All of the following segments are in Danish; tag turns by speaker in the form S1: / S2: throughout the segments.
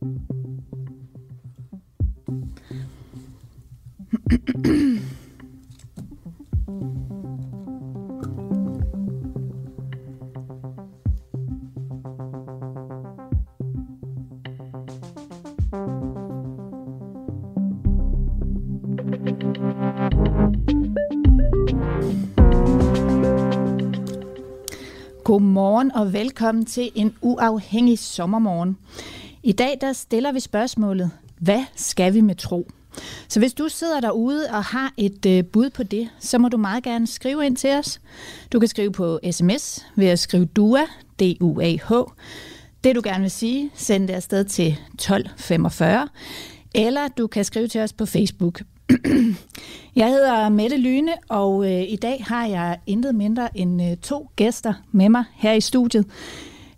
S1: Godmorgen og velkommen til en uafhængig sommermorgen. I dag der stiller vi spørgsmålet, hvad skal vi med tro? Så hvis du sidder derude og har et øh, bud på det, så må du meget gerne skrive ind til os. Du kan skrive på sms ved at skrive DUA, D-U-A-H. Det du gerne vil sige, send det afsted til 1245. Eller du kan skrive til os på Facebook. Jeg hedder Mette Lyne, og øh, i dag har jeg intet mindre end øh, to gæster med mig her i studiet.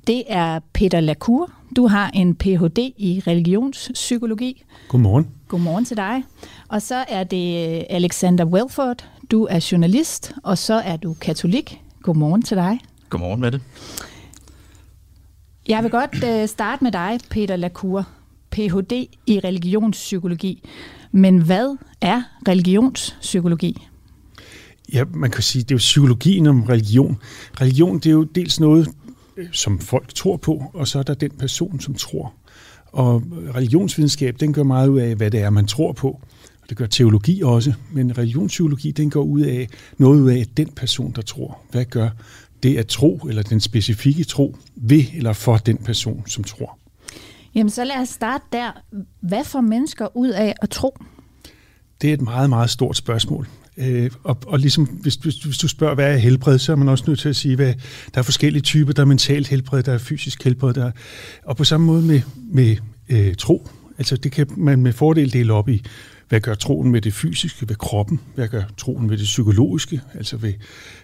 S1: Det er Peter Lacour. Du har en Ph.D. i religionspsykologi.
S2: Godmorgen.
S1: Godmorgen til dig. Og så er det øh, Alexander Welford. Du er journalist, og så er du katolik. Godmorgen til dig.
S3: Godmorgen med det.
S1: Jeg vil godt øh, starte med dig, Peter Lacour. Ph.D. i religionspsykologi. Men hvad er religionspsykologi?
S2: Ja, man kan sige, det er jo psykologien om religion. Religion, det er jo dels noget, som folk tror på, og så er der den person, som tror. Og religionsvidenskab, den gør meget ud af, hvad det er, man tror på. Og det gør teologi også, men religionspsykologi, den går ud af noget ud af den person, der tror. Hvad gør det at tro, eller den specifikke tro, ved eller for den person, som tror?
S1: Jamen så lad os starte der. Hvad får mennesker ud af at tro?
S2: Det er et meget, meget stort spørgsmål. Øh, og, og ligesom, hvis, hvis, hvis du spørger, hvad er helbred, så er man også nødt til at sige, hvad der er forskellige typer. Der er mentalt helbred, der er fysisk helbred. Der er, og på samme måde med, med øh, tro. Altså det kan man med fordel dele op i, hvad gør troen med det fysiske, ved kroppen? Hvad gør troen med det psykologiske, altså ved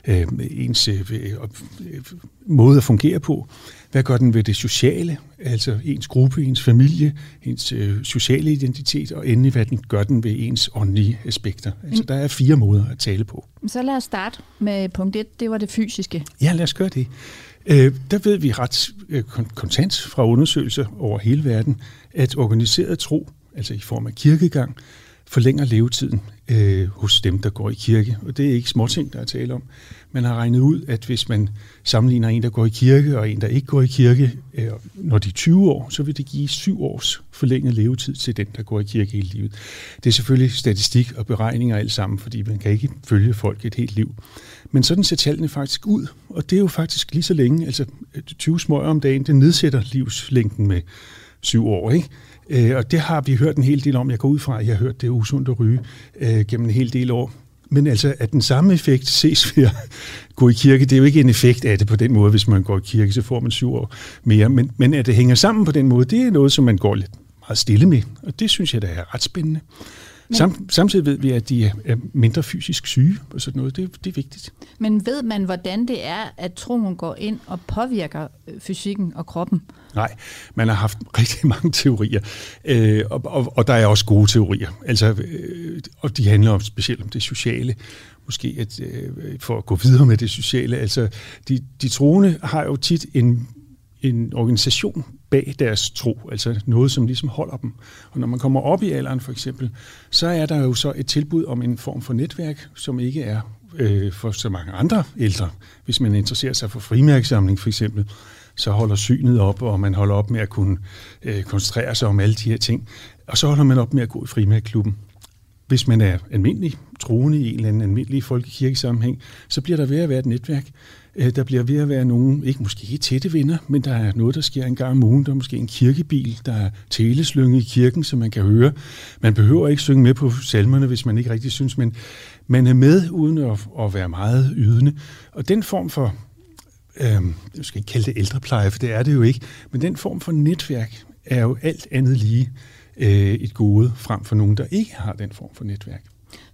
S2: øh, ens øh, ved, øh, måde at fungere på? Hvad gør den ved det sociale, altså ens gruppe, ens familie, ens øh, sociale identitet, og endelig hvad den gør den ved ens åndelige aspekter. Altså der er fire måder at tale på.
S1: Så lad os starte med punkt 1, det var det fysiske.
S2: Ja, lad os gøre det. Øh, der ved vi ret øh, kontant fra undersøgelser over hele verden, at organiseret tro, altså i form af kirkegang, forlænger levetiden øh, hos dem, der går i kirke. Og det er ikke småting, der er tale om. Man har regnet ud, at hvis man sammenligner en, der går i kirke, og en, der ikke går i kirke, øh, når de er 20 år, så vil det give syv års forlænget levetid til den, der går i kirke hele livet. Det er selvfølgelig statistik og beregninger alt sammen, fordi man kan ikke følge folk et helt liv. Men sådan ser tallene faktisk ud, og det er jo faktisk lige så længe, altså øh, 20 smøger om dagen, det nedsætter livslængden med syv år, ikke? Øh, og det har vi hørt en hel del om. Jeg går ud fra, at jeg har hørt det usundt at ryge øh, gennem en hel del år. Men altså, at den samme effekt ses ved at gå i kirke, det er jo ikke en effekt af det på den måde, hvis man går i kirke, så får man syv år mere. Men, men at det hænger sammen på den måde, det er noget, som man går lidt meget stille med. Og det synes jeg, der er ret spændende. Sam, samtidig ved vi, at de er mindre fysisk syge og sådan noget. Det, det er vigtigt.
S1: Men ved man, hvordan det er, at troen går ind og påvirker øh, fysikken og kroppen?
S2: Nej, man har haft rigtig mange teorier, øh, og, og, og der er også gode teorier. Altså, øh, og de handler om, specielt om det sociale. Måske at, øh, for at gå videre med det sociale. Altså, de, de troende har jo tit en en organisation bag deres tro, altså noget, som ligesom holder dem. Og når man kommer op i alderen for eksempel, så er der jo så et tilbud om en form for netværk, som ikke er øh, for så mange andre ældre. Hvis man interesserer sig for frimærksamling for eksempel, så holder synet op, og man holder op med at kunne øh, koncentrere sig om alle de her ting. Og så holder man op med at gå i frimærkklubben. Hvis man er almindelig troende i en eller anden almindelig folkekirkesammenhæng, så bliver der ved at være et netværk. Øh, der bliver ved at være nogen, ikke måske ikke tætte venner, men der er noget, der sker en gang om ugen. Der er måske en kirkebil, der er teleslynge i kirken, som man kan høre. Man behøver ikke synge med på salmerne, hvis man ikke rigtig synes, men man er med uden at, at være meget ydende. Og den form for, øh, jeg skal ikke kalde det ældrepleje, for det er det jo ikke, men den form for netværk er jo alt andet lige øh, et gode frem for nogen, der ikke har den form for netværk.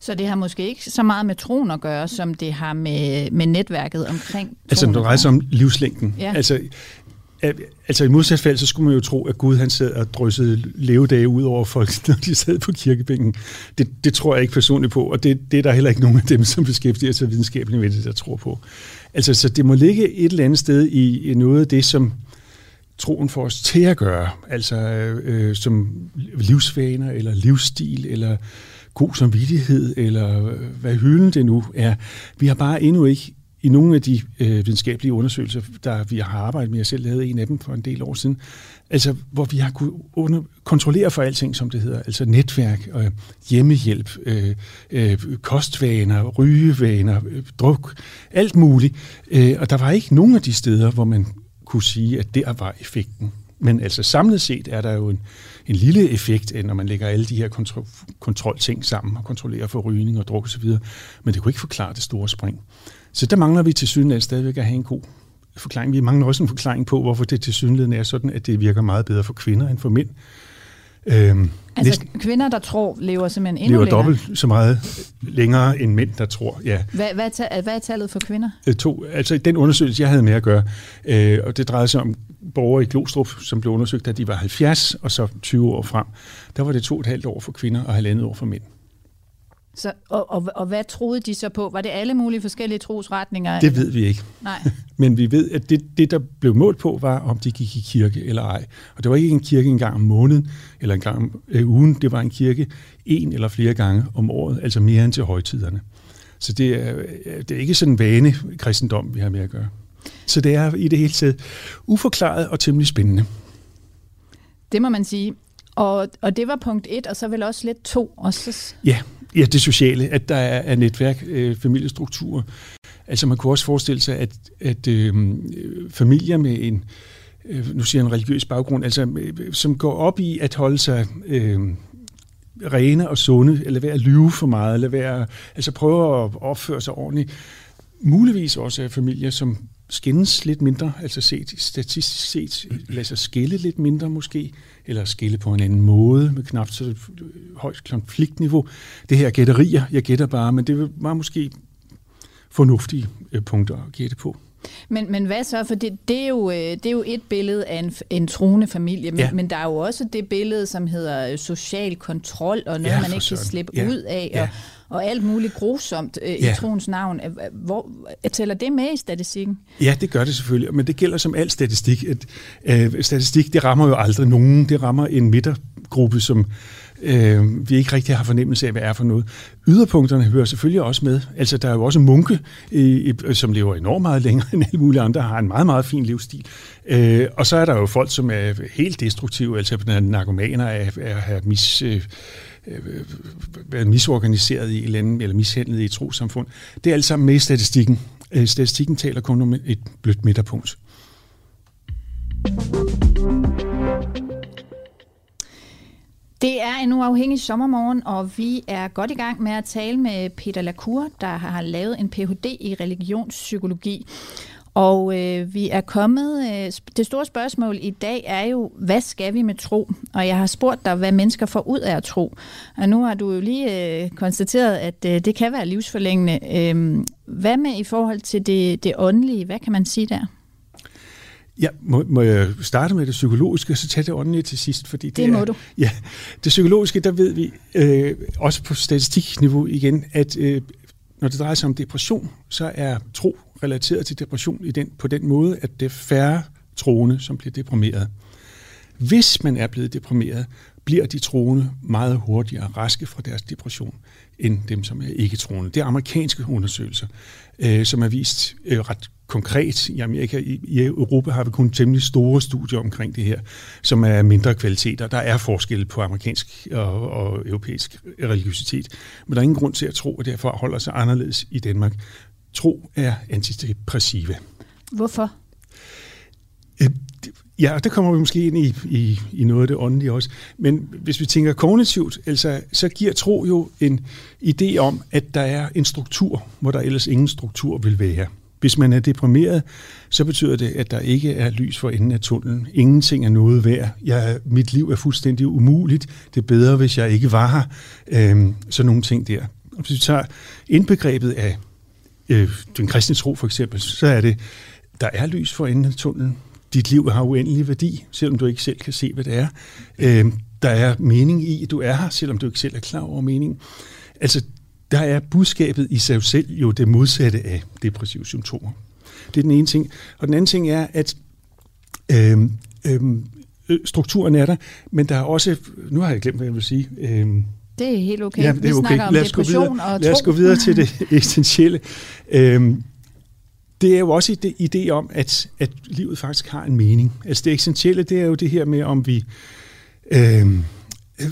S1: Så det har måske ikke så meget med troen at gøre, som det har med, med netværket omkring
S2: Altså, når drejer sig om livslængden. Ja. Altså, altså i modsat fald, så skulle man jo tro, at Gud han sad og dryssede levedage ud over folk, når de sad på kirkebænken. Det, det tror jeg ikke personligt på, og det, det er der heller ikke nogen af dem, som beskæftiger sig videnskabeligt med det, der tror på. Altså, så det må ligge et eller andet sted i, i noget af det, som troen får os til at gøre, altså øh, øh som livsvaner eller livsstil eller god samvittighed eller øh, hvad hylden det nu er. Vi har bare endnu ikke i nogle af de øh, videnskabelige undersøgelser, der vi har arbejdet med, jeg selv lavede en af dem for en del år siden, altså hvor vi har kunnet under, kontrollere for alting, som det hedder, altså netværk, øh, hjemmehjælp, øh, øh, kostvaner, rygevaner, øh, druk, alt muligt. Øh, og der var ikke nogen af de steder, hvor man kunne sige, at der var effekten. Men altså samlet set er der jo en, en lille effekt, når man lægger alle de her kontrol, kontrolting sammen og kontrollerer for rygning og druk osv. Men det kunne ikke forklare det store spring. Så der mangler vi til synligheden stadigvæk at have en god forklaring. Vi mangler også en forklaring på, hvorfor det til synligheden er sådan, at det virker meget bedre for kvinder end for mænd.
S1: Øhm, altså næsten, kvinder, der tror, lever simpelthen endnu
S2: lever
S1: længere?
S2: dobbelt så meget længere end mænd, der tror, ja.
S1: Hvad, hvad, er, hvad er tallet for kvinder?
S2: Øh, to, altså den undersøgelse, jeg havde med at gøre, øh, og det drejede sig om borgere i Glostrup, som blev undersøgt, da de var 70, og så 20 år frem. Der var det to og et halvt år for kvinder og halvandet år for mænd.
S1: Så, og, og, og hvad troede de så på? Var det alle mulige forskellige trosretninger?
S2: Det ved vi ikke.
S1: Nej.
S2: Men vi ved, at det, det, der blev målt på, var, om de gik i kirke eller ej. Og det var ikke en kirke en gang om måneden eller en gang om øh, ugen. Det var en kirke en eller flere gange om året, altså mere end til højtiderne. Så det er, det er ikke sådan en vane kristendom, vi har med at gøre. Så det er i det hele taget uforklaret og temmelig spændende.
S1: Det må man sige. Og, og det var punkt et, og så vel også lidt to. Og så...
S2: Ja, Ja, det sociale, at der er, er netværk, øh, familiestrukturer. Altså man kunne også forestille sig, at, at øh, familier med en, øh, nu siger jeg en religiøs baggrund, altså øh, som går op i at holde sig øh, rene og sunde, eller være at lyve for meget, eller være, altså prøve at opføre sig ordentligt. Muligvis også er familier, som skændes lidt mindre, altså set, statistisk set lader sig skille lidt mindre måske, eller skille på en anden måde med knap så højt konfliktniveau. Det her gætterier, jeg gætter bare, men det var måske fornuftige øh, punkter at gætte på.
S1: Men, men hvad så? For det, det, er jo, øh, det er jo et billede af en, en troende familie, men, ja. men der er jo også det billede, som hedder øh, social kontrol, og noget, ja, man ikke kan slippe ja. ud af, ja. og, og alt muligt grusomt øh, ja. i troens navn. Hvor, tæller det med i statistikken?
S2: Ja, det gør det selvfølgelig, men det gælder som al statistik. At, øh, statistik, det rammer jo aldrig nogen. Det rammer en midtergruppe, som øh, vi ikke rigtig har fornemmelse af, hvad er for noget. Yderpunkterne hører selvfølgelig også med. Altså, der er jo også munke, øh, som lever enormt meget længere end alle mulige andre, har en meget, meget fin livsstil. Øh, og så er der jo folk, som er helt destruktive, altså narkomaner er, er, er mis... Øh, været øh, misorganiseret i et eller mishandlet i et trosamfund. Det er alt sammen med i statistikken. Øh, statistikken taler kun om et blødt midterpunkt.
S1: Det er en uafhængig sommermorgen, og vi er godt i gang med at tale med Peter Lacour, der har lavet en Ph.D. i religionspsykologi. Og øh, vi er kommet... Øh, det store spørgsmål i dag er jo, hvad skal vi med tro? Og jeg har spurgt dig, hvad mennesker får ud af at tro. Og nu har du jo lige øh, konstateret, at øh, det kan være livsforlængende. Øh, hvad med i forhold til det, det åndelige? Hvad kan man sige der?
S2: Ja, må, må jeg starte med det psykologiske, og så tage det åndelige til sidst? Fordi
S1: det, det må er, du.
S2: Ja, det psykologiske, der ved vi øh, også på statistikniveau igen, at øh, når det drejer sig om depression, så er tro relateret til depression i den, på den måde, at det er færre troende, som bliver deprimeret. Hvis man er blevet deprimeret, bliver de troende meget hurtigere raske fra deres depression, end dem, som er ikke troende. Det er amerikanske undersøgelser, øh, som har vist øh, ret konkret i Amerika. I, I Europa har vi kun temmelig store studier omkring det her, som er mindre kvaliteter. Der er forskel på amerikansk og, og europæisk religiøsitet, men der er ingen grund til at tro, at derfor holder sig anderledes i Danmark. Tro er antidepressive.
S1: Hvorfor?
S2: Øh, Ja, der kommer vi måske ind i, i, i noget af det åndelige også. Men hvis vi tænker kognitivt, altså, så giver tro jo en idé om, at der er en struktur, hvor der ellers ingen struktur vil være. Hvis man er deprimeret, så betyder det, at der ikke er lys for enden af tunnelen. Ingenting er noget værd. Jeg, mit liv er fuldstændig umuligt. Det er bedre, hvis jeg ikke var her. Øhm, så nogle ting der. Og hvis vi tager indbegrebet af øh, den kristne tro for eksempel, så er det, der er lys for enden af tunnelen dit liv har uendelig værdi, selvom du ikke selv kan se, hvad det er. Øh, der er mening i, at du er her, selvom du ikke selv er klar over meningen. Altså, der er budskabet i sig selv jo det modsatte af depressive symptomer. Det er den ene ting. Og den anden ting er, at øh, øh, strukturen er der, men der er også, nu har jeg glemt, hvad jeg vil sige. Øhm,
S1: det er helt okay.
S2: Ja, det er
S1: Vi
S2: okay.
S1: snakker om
S2: lad os gå
S1: depression
S2: videre,
S1: og
S2: Lad os
S1: tro.
S2: gå videre til det essentielle. Øhm, det er jo også en idé om, at, at livet faktisk har en mening. Altså det essentielle, det er jo det her med, om vi, øhm,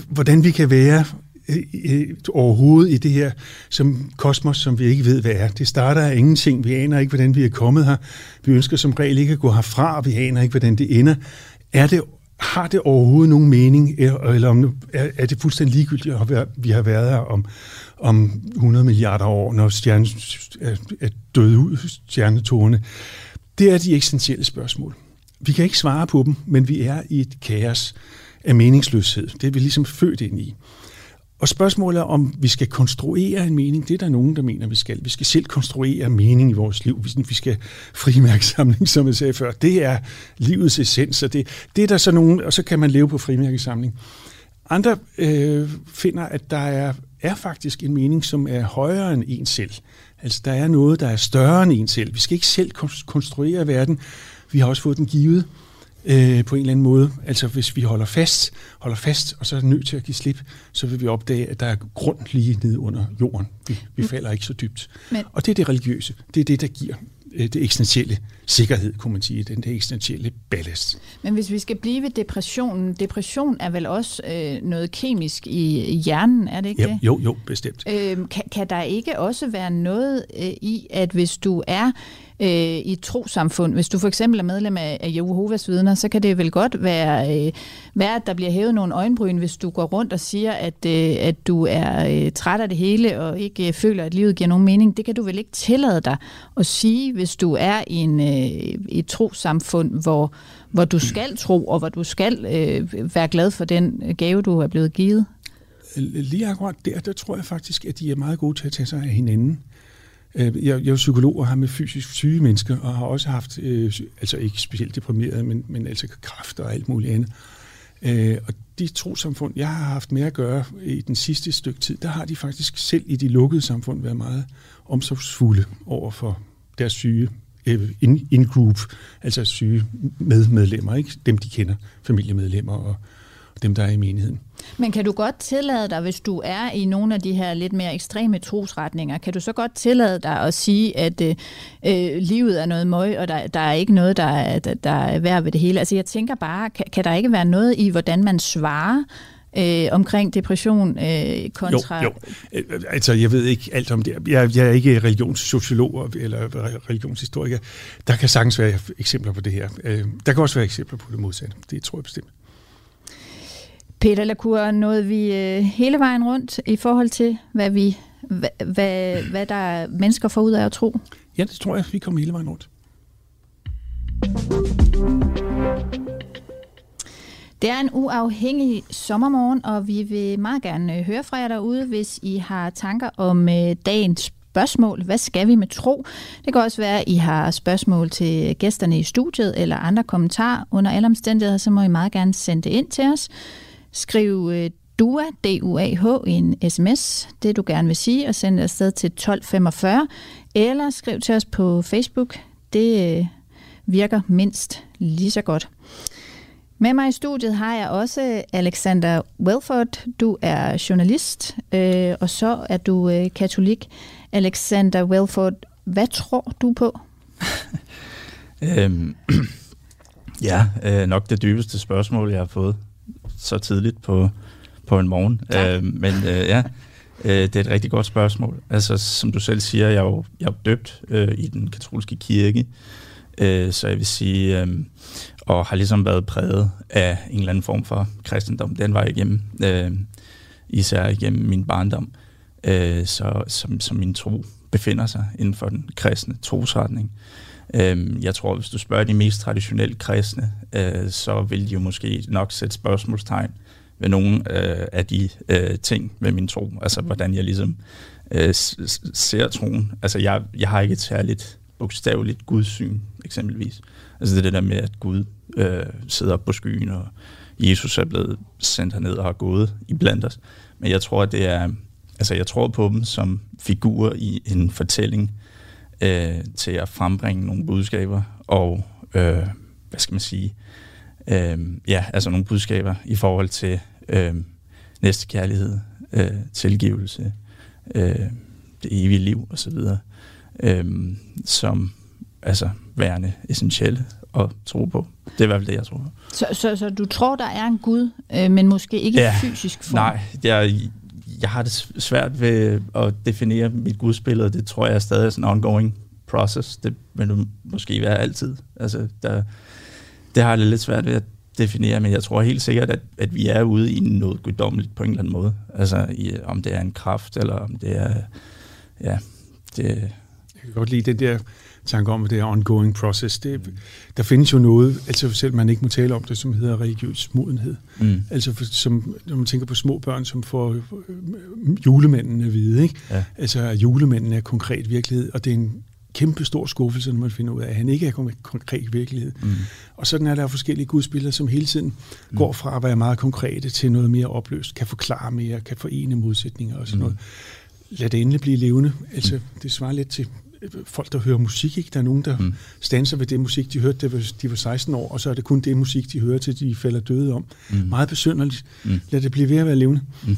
S2: hvordan vi kan være øh, overhovedet i det her som kosmos, som vi ikke ved, hvad er. Det starter af ingenting. Vi aner ikke, hvordan vi er kommet her. Vi ønsker som regel ikke at gå herfra, og vi aner ikke, hvordan det ender. Er det har det overhovedet nogen mening, eller om, er, er det fuldstændig ligegyldigt, at vi har været her om, om 100 milliarder år, når stjernen er, er døde ud, stjernetårne? Det er de eksistentielle spørgsmål. Vi kan ikke svare på dem, men vi er i et kaos af meningsløshed. Det er vi ligesom født ind i. Og spørgsmålet er, om vi skal konstruere en mening. Det er der nogen, der mener, vi skal. Vi skal selv konstruere mening i vores liv. Vi skal frimærkesamling, som jeg sagde før. Det er livets essens, og det, det er der så nogen, og så kan man leve på frimærkesamling. Andre øh, finder, at der er, er faktisk en mening, som er højere end en selv. Altså, der er noget, der er større end en selv. Vi skal ikke selv konstruere verden. Vi har også fået den givet øh, på en eller anden måde. Altså hvis vi holder fast, holder fast, og så er nødt til at give slip, så vil vi opdage, at der er grund lige nede under jorden. Vi, vi mm. falder ikke så dybt. Men. Og det er det religiøse. Det er det, der giver øh, det eksistentielle sikkerhed, kunne man sige, den der eksistentielle ballast.
S1: Men hvis vi skal blive ved depressionen, depression er vel også øh, noget kemisk i, i hjernen, er det ikke
S2: ja,
S1: det?
S2: Jo, jo, bestemt.
S1: Øh, kan, kan der ikke også være noget øh, i, at hvis du er øh, i et trosamfund, hvis du for eksempel er medlem af, af Jehovas vidner, så kan det vel godt være, øh, være, at der bliver hævet nogle øjenbryn, hvis du går rundt og siger, at, øh, at du er øh, træt af det hele og ikke øh, føler, at livet giver nogen mening. Det kan du vel ikke tillade dig at sige, hvis du er i en, øh, et trosamfund, hvor, hvor du skal tro, og hvor du skal øh, være glad for den gave, du er blevet givet?
S2: Lige akkurat der, der tror jeg faktisk, at de er meget gode til at tage sig af hinanden. Øh, Jeg, jeg er psykolog og har med fysisk syge mennesker, og har også haft, øh, altså ikke specielt deprimeret, men, men altså kræft og alt muligt andet. Øh, og de trosamfund, jeg har haft med at gøre i den sidste stykke tid, der har de faktisk selv i de lukkede samfund været meget omsorgsfulde over for deres syge øh, in-group, altså syge medmedlemmer, ikke? dem de kender, familiemedlemmer og, dem, der er i menigheden.
S1: Men kan du godt tillade dig, hvis du er i nogle af de her lidt mere ekstreme trosretninger, kan du så godt tillade dig at sige, at øh, øh, livet er noget møg, og der, der er ikke noget, der er, der, der er værd ved det hele? Altså jeg tænker bare, kan, kan der ikke være noget i, hvordan man svarer øh, omkring depression øh, kontra...
S2: Jo, jo. Altså, jeg ved ikke alt om det. Jeg, jeg er ikke religionssociolog eller religionshistoriker. Der kan sagtens være eksempler på det her. Der kan også være eksempler på det modsatte. Det tror jeg bestemt.
S1: Peter Lacour, nåede vi øh, hele vejen rundt i forhold til, hvad, vi, hvad, hvad, hvad der er mennesker får ud af at tro?
S2: Ja, det tror jeg, vi kommer hele vejen rundt.
S1: Det er en uafhængig sommermorgen, og vi vil meget gerne øh, høre fra jer derude, hvis I har tanker om øh, dagens spørgsmål. Hvad skal vi med tro? Det kan også være, at I har spørgsmål til gæsterne i studiet eller andre kommentarer. Under alle omstændigheder, så må I meget gerne sende det ind til os. Skriv øh, DUA, D-U-A-H, i en sms, det du gerne vil sige, og send det afsted til 1245, eller skriv til os på Facebook. Det øh, virker mindst lige så godt. Med mig i studiet har jeg også Alexander Welford. Du er journalist, øh, og så er du øh, katolik. Alexander Welford, hvad tror du på?
S3: øhm, ja, øh, nok det dybeste spørgsmål, jeg har fået så tidligt på, på en morgen. Øh, men øh, ja, øh, det er et rigtig godt spørgsmål. Altså, som du selv siger, jeg er jo, jeg er døbt øh, i den katolske kirke, øh, så jeg vil sige, øh, og har ligesom været præget af en eller anden form for kristendom. Den var igennem, øh, især igennem min barndom, øh, så, som, som min tro befinder sig inden for den kristne trosretning. Øh, jeg tror, hvis du spørger de mest traditionelle kristne, øh, så vil de jo måske nok sætte spørgsmålstegn ved nogle øh, af de øh, ting med min tro. Altså, hvordan jeg ligesom ser troen. Altså, jeg, jeg har ikke et særligt bogstaveligt gudsyn, eksempelvis. Altså, det er det der med, at Gud øh, sidder på skyen, og Jesus er blevet sendt herned og har gået i blandt os. Men jeg tror, at det er... Altså, jeg tror på dem som figurer i en fortælling øh, til at frembringe nogle budskaber, og, øh, hvad skal man sige, øh, ja, altså nogle budskaber i forhold til øh, næste kærlighed, øh, tilgivelse, øh, det evige liv osv., øh, som altså værende essentielle at tro på. Det er i hvert fald det, jeg tror på.
S1: Så, så, så du tror, der er en Gud, øh, men måske ikke ja, fysisk form?
S3: Nej, jeg, jeg har det svært ved at definere mit gudsbillede. Det tror jeg er stadig sådan en ongoing process. Det vil du måske være altid. Altså, der, det har jeg lidt svært ved at definere, men jeg tror helt sikkert, at, at vi er ude i noget guddommeligt på en eller anden måde. Altså, i, om det er en kraft, eller om det er... Ja, det...
S2: Jeg kan godt lide den der tanke om, at det er ongoing process. Det. Der findes jo noget, altså selv man ikke må tale om det, som hedder religiøs modenhed. Mm. Altså for, som, når man tænker på små børn, som får øh, julemanden at vide, ikke? Ja. altså at julemanden er konkret virkelighed, og det er en kæmpe stor skuffelse, når man finder ud af, at han ikke er konkret virkelighed. Mm. Og sådan er der forskellige gudsbilleder, som hele tiden mm. går fra at være meget konkrete til noget mere opløst, kan forklare mere, kan forene modsætninger og sådan mm. noget. Lad det endelig blive levende. Altså, mm. det svarer lidt til folk, der hører musik. Ikke? Der er nogen, der mm. stanser ved det musik, de hørte, da de var 16 år, og så er det kun det musik, de hører, til de falder døde om. Mm. Meget besynderligt. Mm. Lad det blive ved at være levende. Mm.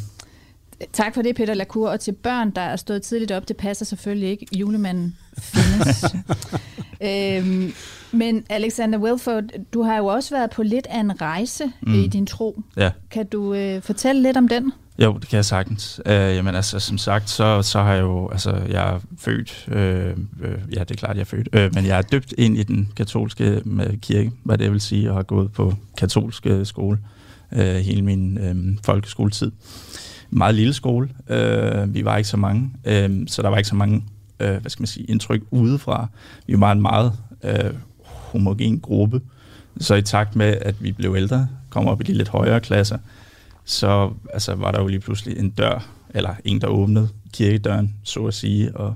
S1: Tak for det, Peter Lacour. Og til børn, der er stået tidligt op, det passer selvfølgelig ikke. Julemanden findes. øhm, men Alexander Wilford, du har jo også været på lidt af en rejse mm. i din tro. Ja. Kan du øh, fortælle lidt om den?
S3: Jo, det kan jeg sagtens. Øh, jamen altså, som sagt, så, så har jeg jo, altså, jeg er født, øh, øh, ja, det er klart, jeg er født, øh, men jeg er døbt ind i den katolske kirke, hvad det vil sige, og har gået på katolske øh, skole øh, hele min øh, folkeskoletid. Meget lille skole, øh, vi var ikke så mange, øh, så der var ikke så mange, øh, hvad skal man sige, indtryk udefra. Vi var en meget øh, homogen gruppe, så i takt med, at vi blev ældre, kom op i de lidt højere klasser, så altså, var der jo lige pludselig en dør, eller en, der åbnede kirkedøren, så at sige, og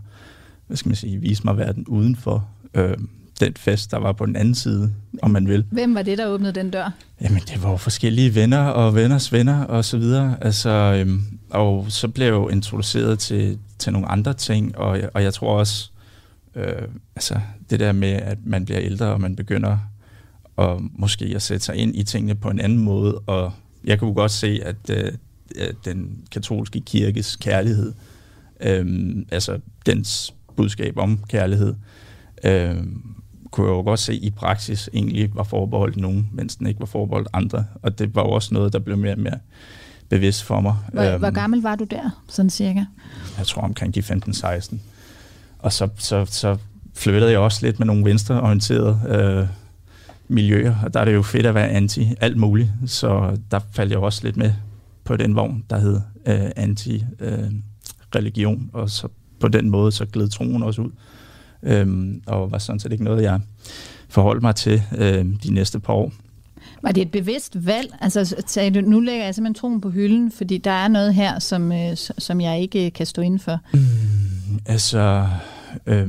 S3: hvad skal man sige, viste mig verden udenfor øh, den fest, der var på den anden side, om man vil.
S1: Hvem var det, der åbnede den dør?
S3: Jamen, det var jo forskellige venner og venners venner og så videre. Altså, øhm, og så blev jeg jo introduceret til, til nogle andre ting, og, og jeg tror også, øh, altså, det der med, at man bliver ældre, og man begynder at måske at sætte sig ind i tingene på en anden måde, og jeg kunne godt se, at øh, den katolske kirkes kærlighed, øh, altså dens budskab om kærlighed, øh, kunne jeg jo godt se i praksis egentlig var forbeholdt nogen, mens den ikke var forbeholdt andre. Og det var også noget, der blev mere og mere bevidst for mig.
S1: Hvor, øhm, hvor gammel var du der, sådan cirka?
S3: Jeg tror omkring de 15-16. Og så, så, så flyttede jeg også lidt med nogle venstreorienterede øh, miljøer, og der er det jo fedt at være anti alt muligt, så der faldt jeg også lidt med på den vogn, der hed øh, anti-religion, øh, og så på den måde så gled troen også ud, øhm, og var sådan set ikke noget, jeg forholdt mig til øh, de næste par år.
S1: Var det et bevidst valg? Altså sagde du, nu lægger jeg simpelthen troen på hylden, fordi der er noget her, som, øh, som jeg ikke kan stå inden for. Mm,
S3: altså, øh,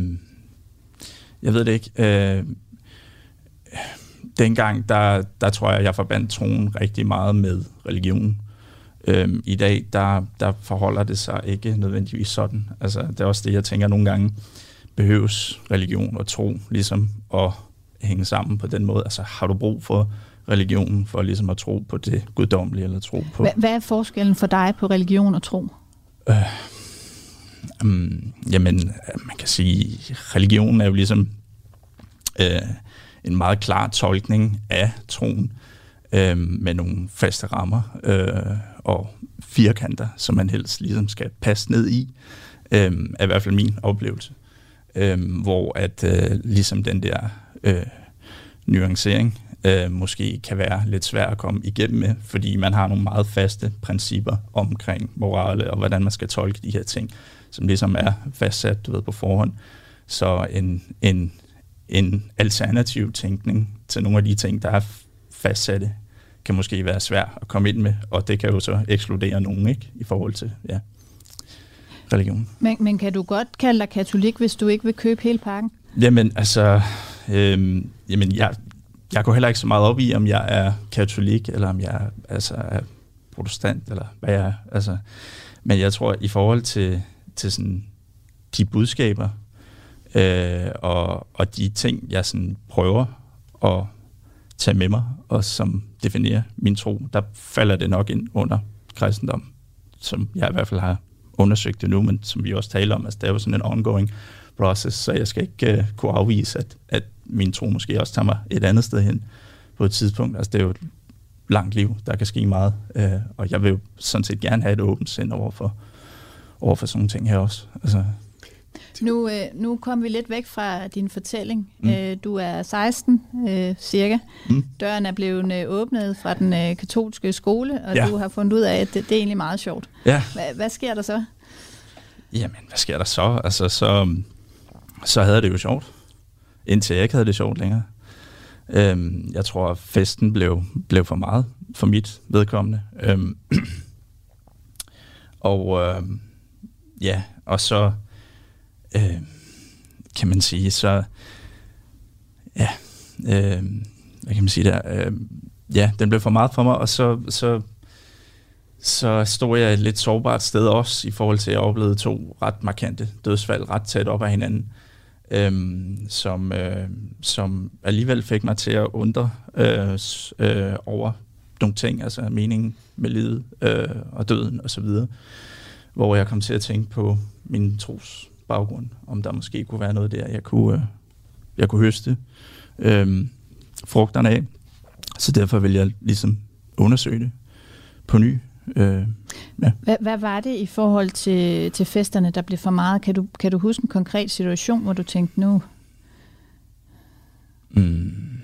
S3: jeg ved det ikke. Øh, dengang, der, der tror jeg, jeg forbandt troen rigtig meget med religion. Øhm, I dag, der, der forholder det sig ikke nødvendigvis sådan. Altså, det er også det, jeg tænker nogle gange, behøves religion og tro ligesom at hænge sammen på den måde. Altså, har du brug for religionen for ligesom at tro på det guddommelige, eller tro på...
S1: Hvad, hvad er forskellen for dig på religion og tro? Øh,
S3: um, jamen, man kan sige, religion er jo ligesom... Øh, en meget klar tolkning af troen øh, med nogle faste rammer øh, og firkanter, som man helst ligesom skal passe ned i, øh, er i hvert fald min oplevelse. Øh, hvor at øh, ligesom den der øh, nuancering øh, måske kan være lidt svær at komme igennem med, fordi man har nogle meget faste principper omkring morale og hvordan man skal tolke de her ting, som ligesom er fastsat du ved, på forhånd. Så en, en en alternativ tænkning til nogle af de ting, der er fastsatte, kan måske være svær at komme ind med, og det kan jo så ekskludere nogen ikke, i forhold til ja, religion.
S1: Men, men kan du godt kalde dig katolik, hvis du ikke vil købe hele pakken?
S3: Jamen, altså, øhm, jamen, jeg, jeg går heller ikke så meget op i, om jeg er katolik, eller om jeg altså, er protestant, eller hvad jeg er. Altså, men jeg tror, i forhold til, til sådan, de budskaber, øh, og, og de ting, jeg sådan prøver at tage med mig, og som definerer min tro, der falder det nok ind under kristendom, som jeg i hvert fald har undersøgt det nu, men som vi også taler om, altså det er jo sådan en ongoing process, så jeg skal ikke uh, kunne afvise, at, at min tro måske også tager mig et andet sted hen på et tidspunkt. Altså det er jo et langt liv, der kan ske meget, uh, og jeg vil jo sådan set gerne have et åbent sind over for, over for sådan nogle ting her også. Altså,
S1: nu, øh, nu kom vi lidt væk fra din fortælling. Mm. Øh, du er 16 øh, cirka. Mm. Døren er blevet øh, åbnet fra den øh, katolske skole, og ja. du har fundet ud af, at det, det er egentlig meget sjovt.
S3: Ja.
S1: Hva, hvad sker der så?
S3: Jamen, hvad sker der så? Altså, så, så havde det jo sjovt. Indtil jeg ikke havde det sjovt længere. Øhm, jeg tror, at festen blev, blev for meget for mit vedkommende. Øhm, og øh, ja, og så øh, kan man sige, så ja, øh, hvad kan man sige der, øh, ja, den blev for meget for mig, og så, så, så stod jeg et lidt sårbart sted også, i forhold til, at jeg oplevede to ret markante dødsfald, ret tæt op af hinanden, øh, som, øh, som alligevel fik mig til at undre øh, øh, over nogle ting, altså meningen med livet øh, og døden osv., hvor jeg kom til at tænke på min tros baggrund, om der måske kunne være noget der, jeg kunne, øh, jeg kunne høste øh, frugterne af. Så derfor vil jeg ligesom undersøge det på ny. Øh,
S1: ja. hvad, hvad var det i forhold til, til festerne, der blev for meget? Kan du, kan du huske en konkret situation, hvor du tænkte, nu...
S3: Mm.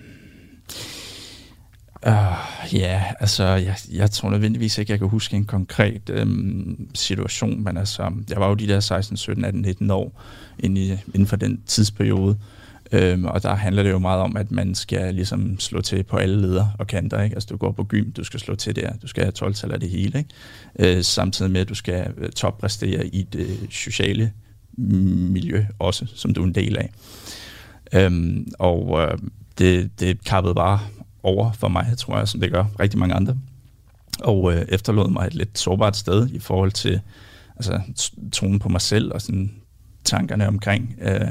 S3: Uh, ja, altså, jeg, jeg tror nødvendigvis ikke, jeg kan huske en konkret øhm, situation, men altså, jeg var jo de der 16, 17, 18, 19 år inden, i, inden for den tidsperiode, øhm, og der handler det jo meget om, at man skal ligesom slå til på alle leder og kanter, ikke? Altså, du går på gym, du skal slå til der, du skal have 12 af det hele, ikke? Øh, samtidig med, at du skal øh, toppræstere i det øh, sociale mm, miljø også, som du er en del af. Øhm, og øh, det, det kappede bare over for mig, tror jeg, som det gør rigtig mange andre. Og øh, efterlod mig et lidt sårbart sted i forhold til altså, tonen på mig selv og sådan, tankerne omkring øh,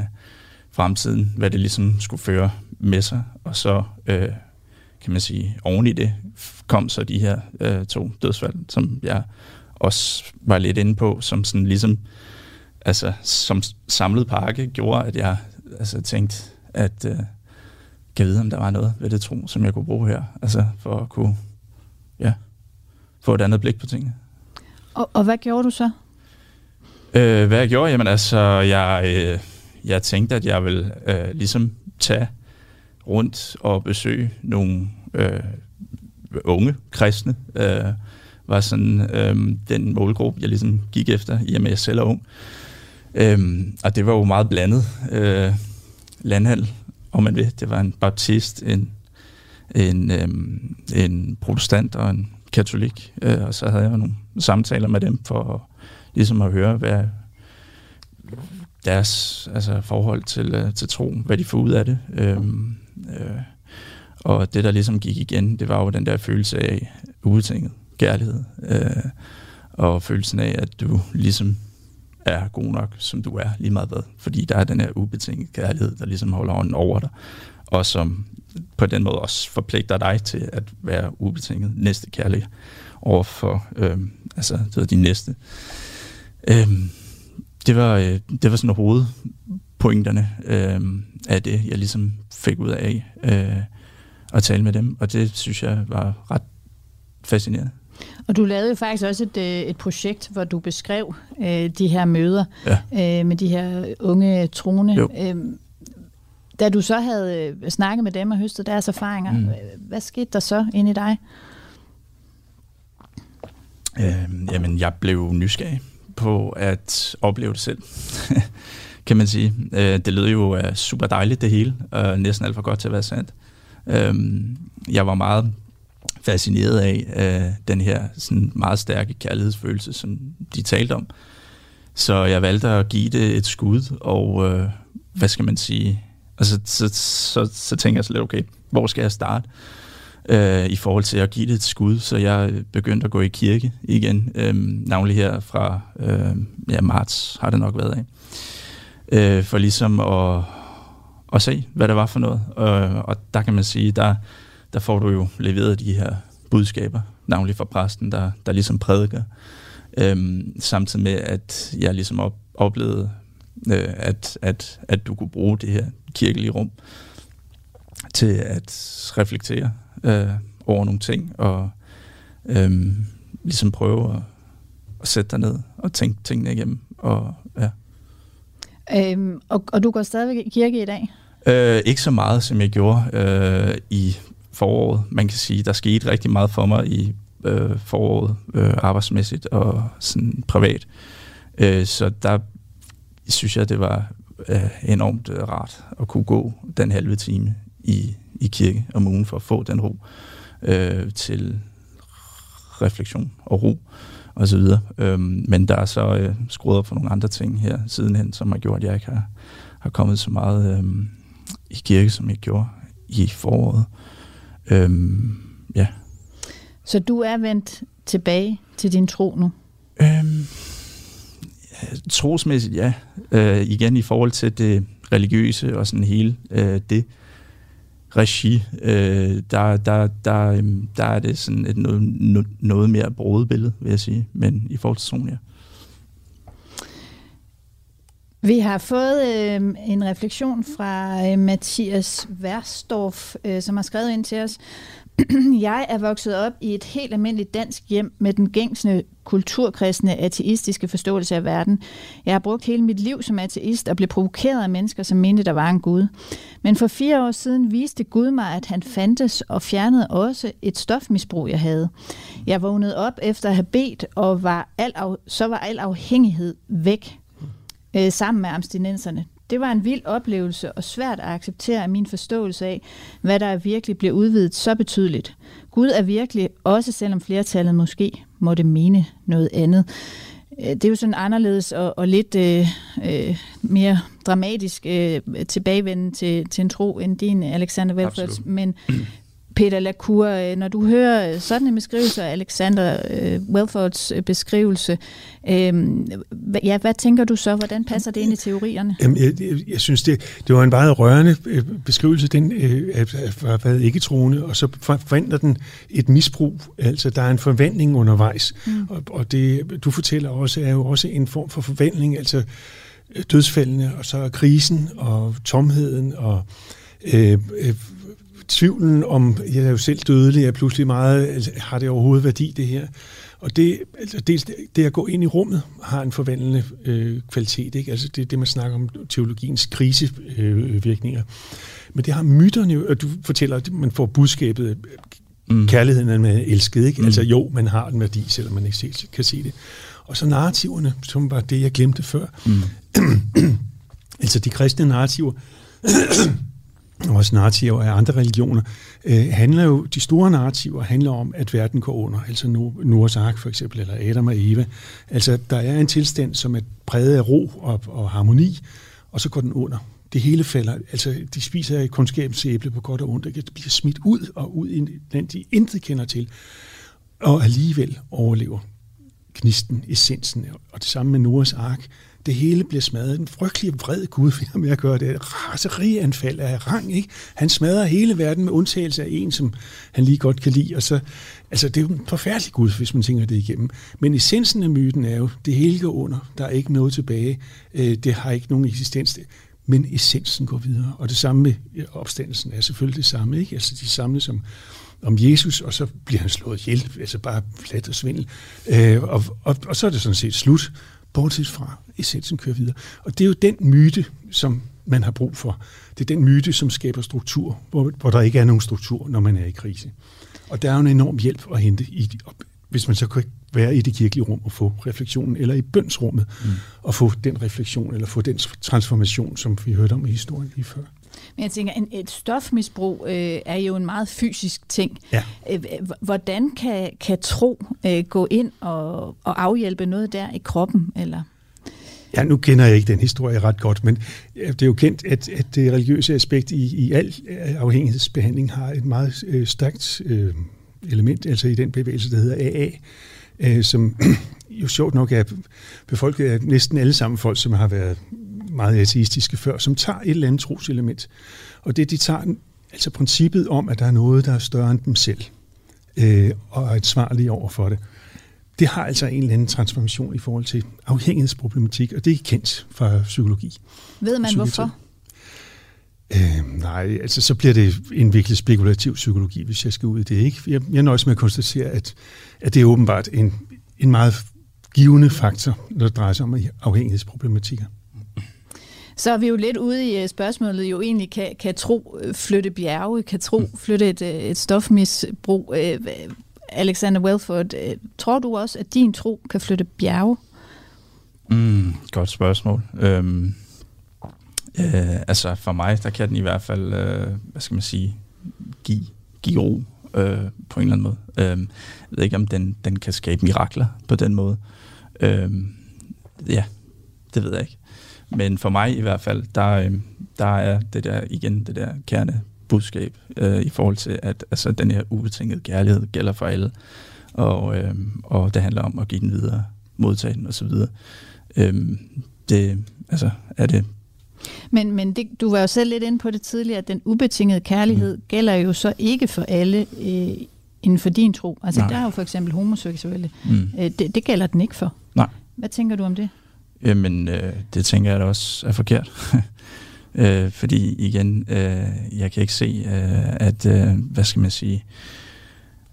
S3: fremtiden, hvad det ligesom skulle føre med sig. Og så, øh, kan man sige, oven i det kom så de her øh, to dødsfald, som jeg også var lidt inde på, som sådan ligesom, altså som samlet pakke gjorde, at jeg altså tænkte, at øh, kan vide, om der var noget ved det tro, som jeg kunne bruge her, altså for at kunne ja, få et andet blik på tingene.
S1: Og, og hvad gjorde du så?
S3: Øh, hvad jeg gjorde? Jamen altså, jeg, øh, jeg tænkte, at jeg ville øh, ligesom tage rundt og besøge nogle øh, unge kristne. Øh, var sådan øh, den målgruppe, jeg ligesom gik efter, i og med at jeg selv er ung. Øh, og det var jo meget blandet øh, landhandel om man vil. Det var en baptist, en, en, øhm, en protestant og en katolik. Øh, og så havde jeg nogle samtaler med dem for ligesom at høre, hvad deres altså, forhold til, øh, til tro, hvad de får ud af det. Øhm, øh, og det, der ligesom gik igen, det var jo den der følelse af ubetinget kærlighed. Øh, og følelsen af, at du ligesom er god nok, som du er, lige meget hvad. Fordi der er den her ubetinget kærlighed, der ligesom holder hånden over dig, og som på den måde også forpligter dig til at være ubetinget næste kærlig over for øh, altså, det var din næste. Øh, det, var, øh, det var sådan hovedpointerne øh, af det, jeg ligesom fik ud af øh, at tale med dem, og det synes jeg var ret fascinerende.
S1: Og du lavede jo faktisk også et, øh, et projekt, hvor du beskrev øh, de her møder ja. øh, med de her unge troende. Øh, da du så havde øh, snakket med dem og høstet deres erfaringer, mm. hvad skete der så ind i dig?
S3: Øh, jamen, jeg blev nysgerrig på at opleve det selv, kan man sige. Øh, det lød jo uh, super dejligt det hele, og næsten alt for godt til at være sandt. Øh, jeg var meget fascineret af øh, den her sådan meget stærke kærlighedsfølelse, som de talte om. Så jeg valgte at give det et skud, og øh, hvad skal man sige? Altså, så, så, så tænker jeg så lidt, okay, hvor skal jeg starte? Øh, i forhold til at give det et skud, så jeg begyndte at gå i kirke igen, øh, navnlig her fra øh, ja, marts har det nok været af, øh, for ligesom at, at se, hvad det var for noget. Øh, og der kan man sige, der der får du jo leveret de her budskaber, navnlig fra præsten, der, der ligesom prædiker. Øhm, samtidig med, at jeg ligesom op, oplevede, øh, at, at, at du kunne bruge det her kirkelige rum til at reflektere øh, over nogle ting, og øh, ligesom prøve at, at sætte dig ned og tænke tingene igennem. Og, ja.
S1: øhm, og, og du går stadigvæk i kirke i dag?
S3: Øh, ikke så meget, som jeg gjorde øh, i foråret. Man kan sige, der skete rigtig meget for mig i øh, foråret, øh, arbejdsmæssigt og sådan privat. Øh, så der synes jeg, det var øh, enormt øh, rart at kunne gå den halve time i, i kirke om ugen for at få den ro øh, til refleksion og ro og så videre. Øhm, men der er så øh, skruet op for nogle andre ting her sidenhen, som har gjort, at jeg ikke har, har kommet så meget øh, i kirke, som jeg gjorde i foråret. Øhm, ja.
S1: Så du er vendt tilbage til din tro nu?
S3: Øhm, trosmæssigt, ja. Øh, igen i forhold til det religiøse og sådan hele øh, det regi, øh, der, der, der, øhm, der er det sådan et noget, noget mere brodet billede, vil jeg sige. Men i forhold til troen, ja.
S1: Vi har fået øh, en refleksion fra øh, Mathias Verstorff, øh, som har skrevet ind til os. Jeg er vokset op i et helt almindeligt dansk hjem med den gængsne kulturkristne ateistiske forståelse af verden. Jeg har brugt hele mit liv som ateist og blev provokeret af mennesker, som mente, der var en Gud. Men for fire år siden viste Gud mig, at han fandtes og fjernede også et stofmisbrug, jeg havde. Jeg vågnede op efter at have bedt, og var al af, så var al afhængighed væk øh, sammen med abstinenserne. Det var en vild oplevelse og svært at acceptere af min forståelse af, hvad der virkelig bliver udvidet så betydeligt. Gud er virkelig, også selvom flertallet måske måtte mene noget andet. Øh, det er jo sådan anderledes og, og lidt øh, øh, mere dramatisk øh, tilbagevenden til, til en tro end din, Alexander Velfærds. Men Peter Lacour, øh, når du hører sådan en beskrivelse af Alexander øh, Welfords øh, beskrivelse, øh, ja, hvad tænker du så? Hvordan passer det ind i teorierne?
S2: Jamen, jeg, jeg, jeg synes, det, det var en meget rørende øh, beskrivelse den, øh, af hvad ikke troende, og så forventer den et misbrug. Altså, der er en forventning undervejs, mm. og, og det, du fortæller også, er jo også en form for forventning, altså dødsfældene, og så krisen, og tomheden, og øh, øh, tvivlen om, jeg er jo selv dødelig, jeg er pludselig meget, altså, har det overhovedet værdi det her? Og det, altså, det, det at gå ind i rummet har en forvandlende øh, kvalitet. Ikke? Altså det er det, man snakker om teologiens krisevirkninger. Øh, Men det har myterne og du fortæller, at man får budskabet, mm. kærligheden er man elsket. Ikke? Mm. Altså jo, man har en værdi, selvom man ikke selv kan se det. Og så narrativerne, som var det, jeg glemte før. Mm. altså de kristne narrativer, også narrativer af andre religioner, øh, handler jo, de store narrativer handler om, at verden går under, altså Noahs ark for eksempel, eller Adam og Eva. Altså, der er en tilstand, som er præget af ro og, og harmoni, og så går den under. Det hele falder, altså de spiser kundskabens æble på godt og ondt, det bliver smidt ud og ud i land, de intet kender til, og alligevel overlever gnisten, essensen, og det samme med Noahs ark det hele bliver smadret. En frygtelig vred Gud finder med at gøre det. Raserianfald af rang, ikke? Han smadrer hele verden med undtagelse af en, som han lige godt kan lide. Og så, altså, det er jo en forfærdelig Gud, hvis man tænker det igennem. Men essensen af myten er jo, det hele går under. Der er ikke noget tilbage. Øh, det har ikke nogen eksistens. Men essensen går videre. Og det samme med øh, opstandelsen er selvfølgelig det samme. Ikke? Altså de samme som om Jesus, og så bliver han slået ihjel, altså bare flat og svindel. Øh, og, og, og så er det sådan set slut bortset fra essensen kører videre. Og det er jo den myte, som man har brug for. Det er den myte, som skaber struktur, hvor, hvor der ikke er nogen struktur, når man er i krise. Og der er jo en enorm hjælp at hente, i, hvis man så kan være i det kirkelige rum og få refleksionen, eller i bønsrummet mm. og få den refleksion, eller få den transformation, som vi hørte om i historien lige før.
S1: Men jeg tænker, en, et stofmisbrug øh, er jo en meget fysisk ting.
S2: Ja.
S1: Øh, hvordan kan, kan tro øh, gå ind og, og afhjælpe noget der i kroppen? Eller?
S2: Ja, nu kender jeg ikke den historie ret godt, men det er jo kendt, at, at det religiøse aspekt i, i al øh, afhængighedsbehandling har et meget øh, stærkt øh, element, altså i den bevægelse, der hedder AA, øh, som jo sjovt nok er befolket af næsten alle sammen folk, som har været meget ateistiske før, som tager et eller andet troselement. Og det, de tager Altså princippet om, at der er noget, der er større end dem selv, øh, og er ansvarlige over for det, det har altså en eller anden transformation i forhold til afhængighedsproblematik, og det er kendt fra psykologi.
S1: Ved man hvorfor?
S2: Øh, nej, altså så bliver det en virkelig spekulativ psykologi, hvis jeg skal ud i det. Ikke? Jeg, jeg nøjes med at konstatere, at, at det er åbenbart en, en meget givende faktor, når det drejer sig om afhængighedsproblematikker.
S1: Så er vi jo lidt ude i øh, spørgsmålet, jo egentlig kan, kan tro øh, flytte bjerge, kan tro mm. flytte et, øh, et stofmisbrug. Alexander Welford, øh, tror du også, at din tro kan flytte bjerge?
S3: Mm, godt spørgsmål. Øhm, øh, altså for mig, der kan den i hvert fald, øh, hvad skal man sige, give, give ro øh, på en eller anden måde. Øh, jeg ved ikke, om den, den kan skabe mirakler på den måde. Øh, ja, det ved jeg ikke. Men for mig i hvert fald, der, øh, der er det der igen, det der kerne budskab øh, i forhold til, at altså, den her ubetingede kærlighed gælder for alle, og, øh, og det handler om at give den videre, modtage den osv. Øh, det, altså, er det
S1: men, men det, du var jo selv lidt inde på det tidligere, at den ubetingede kærlighed mm. gælder jo så ikke for alle øh, inden for din tro. Altså Nej. der er jo for eksempel homoseksuelle. Mm. Øh, det, det gælder den ikke for.
S3: Nej.
S1: Hvad tænker du om det?
S3: Jamen, øh, det tænker jeg da også er forkert. øh, fordi igen, øh, jeg kan ikke se, øh, at, øh, hvad skal man sige,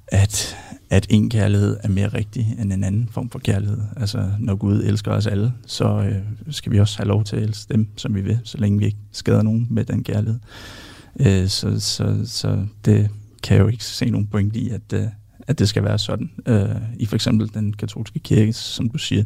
S3: at, at en kærlighed er mere rigtig end en anden form for kærlighed. Altså, når Gud elsker os alle, så øh, skal vi også have lov til at elske dem, som vi vil, så længe vi ikke skader nogen med den kærlighed. Øh, så, så, så det kan jeg jo ikke se nogen point i, at, øh, at det skal være sådan øh, i for eksempel den katolske kirke, som du siger.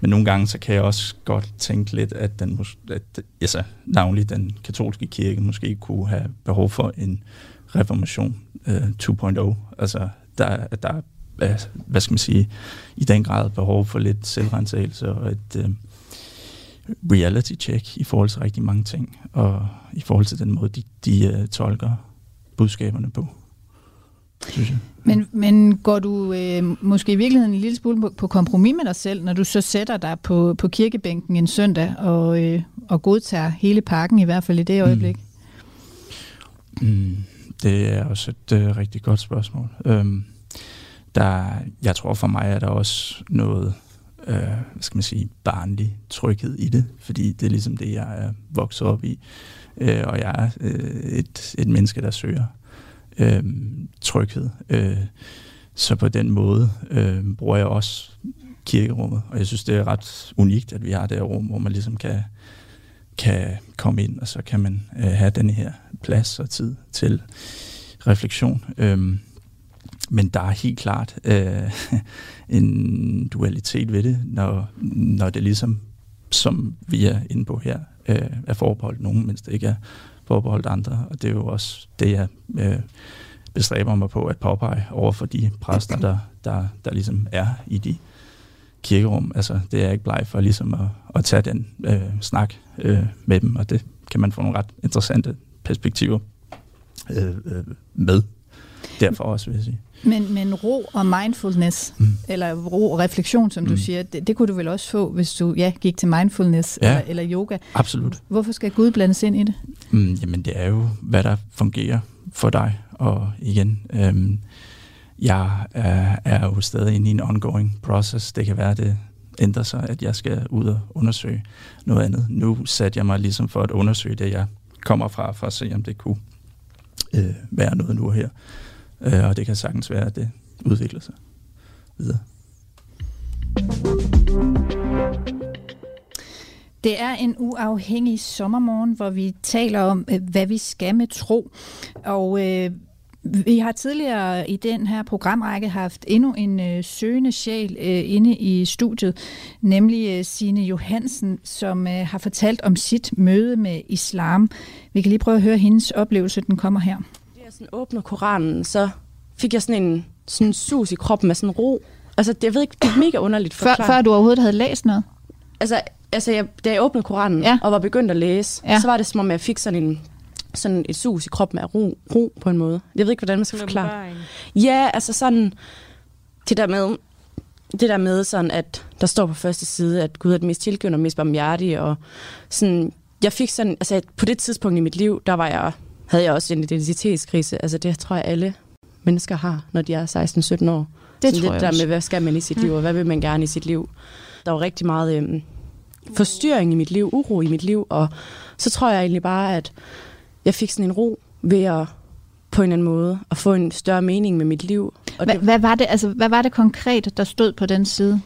S3: Men nogle gange så kan jeg også godt tænke lidt, at den at, altså, navnlig den katolske kirke måske kunne have behov for en reformation øh, 2.0. Altså der, der er, hvad skal man sige, i den grad behov for lidt selvrensagelse og et øh, reality check i forhold til rigtig mange ting, og i forhold til den måde, de, de øh, tolker budskaberne på synes jeg.
S1: Men, men går du øh, måske i virkeligheden en lille smule på, på kompromis med dig selv, når du så sætter dig på, på kirkebænken en søndag og, øh, og godtager hele pakken, i hvert fald i det øjeblik?
S3: Mm. Mm, det er også et øh, rigtig godt spørgsmål. Øhm, der, jeg tror for mig er der også noget, øh, hvad skal man sige, barnlig tryghed i det, fordi det er ligesom det, jeg er vokset op i, øh, og jeg er øh, et, et menneske, der søger øh, tryghed. Øh, så på den måde øh, bruger jeg også kirkerummet, og jeg synes, det er ret unikt, at vi har det her rum, hvor man ligesom kan, kan komme ind, og så kan man øh, have den her plads og tid til refleksion. Øh, men der er helt klart øh, en dualitet ved det, når, når det ligesom, som vi er inde på her, øh, er forbeholdt nogen, mens det ikke er forbeholdt andre. Og det er jo også det, jeg øh, bestræber mig på at påpege over for de præster, der, der, der ligesom er i de kirkerum. Altså, det er ikke bleg for ligesom at, at tage den øh, snak øh, med dem, og det kan man få nogle ret interessante perspektiver øh, øh, med. Derfor også, vil jeg sige.
S1: Men, men ro og mindfulness, mm. eller ro og refleksion, som mm. du siger, det, det kunne du vel også få, hvis du ja, gik til mindfulness ja, eller, eller yoga.
S3: absolut.
S1: Hvorfor skal Gud blandes ind i det?
S3: Mm, jamen, det er jo, hvad der fungerer for dig. Og igen, øhm, jeg er, er jo stadig inde i en ongoing process. Det kan være, det ændrer sig, at jeg skal ud og undersøge noget andet. Nu satte jeg mig ligesom for at undersøge det, jeg kommer fra, for at se, om det kunne øh, være noget nu her. Øh, og det kan sagtens være, at det udvikler sig videre.
S1: Det er en uafhængig sommermorgen, hvor vi taler om, øh, hvad vi skal med tro. Og øh, vi har tidligere i den her programrække haft endnu en øh, søgende sjæl øh, inde i studiet, nemlig øh, Sine Johansen, som øh, har fortalt om sit møde med islam. Vi kan lige prøve at høre hendes oplevelse, den kommer her
S4: sådan åbner Koranen, så fik jeg sådan en sådan sus i kroppen med sådan ro. Altså, det, jeg ved ikke, det er mega underligt
S1: Før, før du overhovedet havde læst noget?
S4: Altså, altså jeg, da jeg åbnede Koranen ja. og var begyndt at læse, ja. så var det som om, jeg fik sådan en sådan et sus i kroppen af ro, ro på en måde. Jeg ved ikke, hvordan man skal forklare. Ja, altså sådan, det der med, det der med sådan, at der står på første side, at Gud er den mest tilgivende og mest barmhjertige, og sådan, jeg fik sådan, altså på det tidspunkt i mit liv, der var jeg havde jeg også en identitetskrise. Altså det tror jeg alle mennesker har, når de er 16-17 år. Det så tror det jeg der også. med, hvad skal man i sit mm. liv, og hvad vil man gerne i sit liv. Der var rigtig meget øhm, forstyrring i mit liv, uro i mit liv, og så tror jeg egentlig bare, at jeg fik sådan en ro ved at på en eller anden måde at få en større mening med mit liv.
S1: Og hvad, det, hvad, var det, altså, hvad var det konkret, der stod på den side?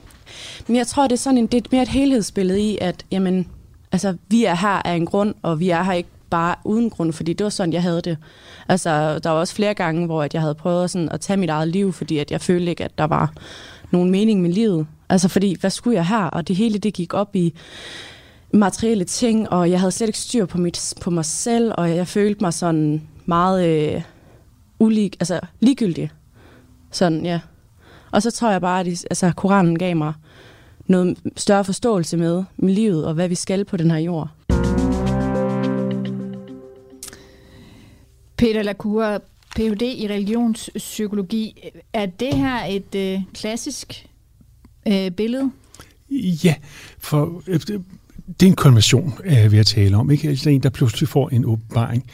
S4: Men jeg tror, det er sådan en, det er mere et helhedsbillede i, at jamen, altså, vi er her af en grund, og vi er her ikke bare uden grund, fordi det var sådan, jeg havde det. Altså, der var også flere gange, hvor at jeg havde prøvet sådan at tage mit eget liv, fordi at jeg følte ikke, at der var nogen mening med livet. Altså, fordi, hvad skulle jeg her? Og det hele, det gik op i materielle ting, og jeg havde slet ikke styr på, mit, på mig selv, og jeg følte mig sådan meget øh, ulig, altså ligegyldig. Sådan, ja. Og så tror jeg bare, at altså, Koranen gav mig noget større forståelse med, med livet og hvad vi skal på den her jord.
S1: Peter Lacour, Ph.D. i religionspsykologi. Er det her et øh, klassisk øh, billede?
S2: Ja, for øh, det er en konversion, øh, vi at tale om. Ikke? Altså en, der pludselig får en åbenbaring.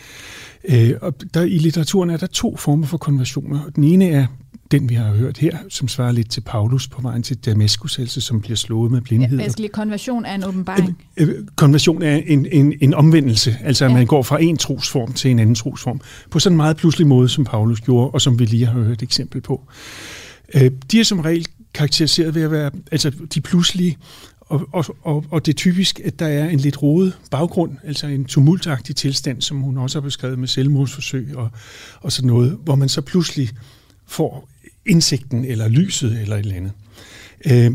S2: Øh, og der, I litteraturen er der to former for konversioner. Den ene er den, vi har hørt her, som svarer lidt til Paulus på vejen til Damaskus, altså som bliver slået med blindhed. Ja,
S1: lige, konversion er en åbenbaring.
S2: Øh, konversion er en, en, en omvendelse, altså at ja. man går fra en trosform til en anden trosform, på sådan en meget pludselig måde, som Paulus gjorde, og som vi lige har hørt et eksempel på. Øh, de er som regel karakteriseret ved at være, altså de pludselige, og, og, og, og det er typisk, at der er en lidt rodet baggrund, altså en tumultagtig tilstand, som hun også har beskrevet med selvmordsforsøg og, og sådan noget, hvor man så pludselig får indsigten eller lyset eller et eller andet. Øh,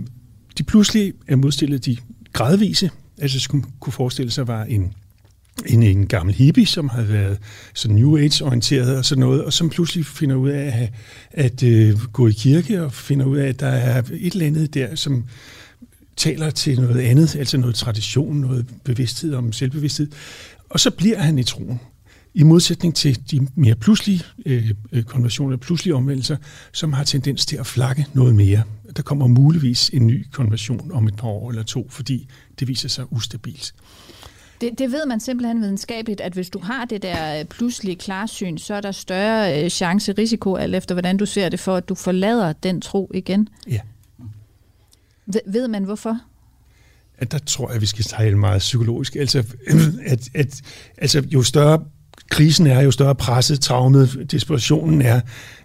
S2: de pludselig er modstillet de gradvise, altså skulle kunne forestille sig var en en, en gammel hippie, som havde været så New Age-orienteret og sådan noget, og som pludselig finder ud af at, at øh, gå i kirke og finder ud af, at der er et eller andet der, som taler til noget andet, altså noget tradition, noget bevidsthed om selvbevidsthed. Og så bliver han i troen. I modsætning til de mere pludselige øh, øh, konversioner, pludselige omvendelser, som har tendens til at flakke noget mere. Der kommer muligvis en ny konversion om et par år eller to, fordi det viser sig ustabilt.
S1: Det, det ved man simpelthen videnskabeligt, at hvis du har det der øh, pludselige klarsyn, så er der større øh, chance, risiko, alt efter hvordan du ser det, for at du forlader den tro igen.
S2: Ja.
S1: Ved, ved man hvorfor?
S2: At der tror jeg, vi skal tale meget psykologisk. Altså, at, at, altså jo større krisen er, jo større presset, traumet, desperationen er,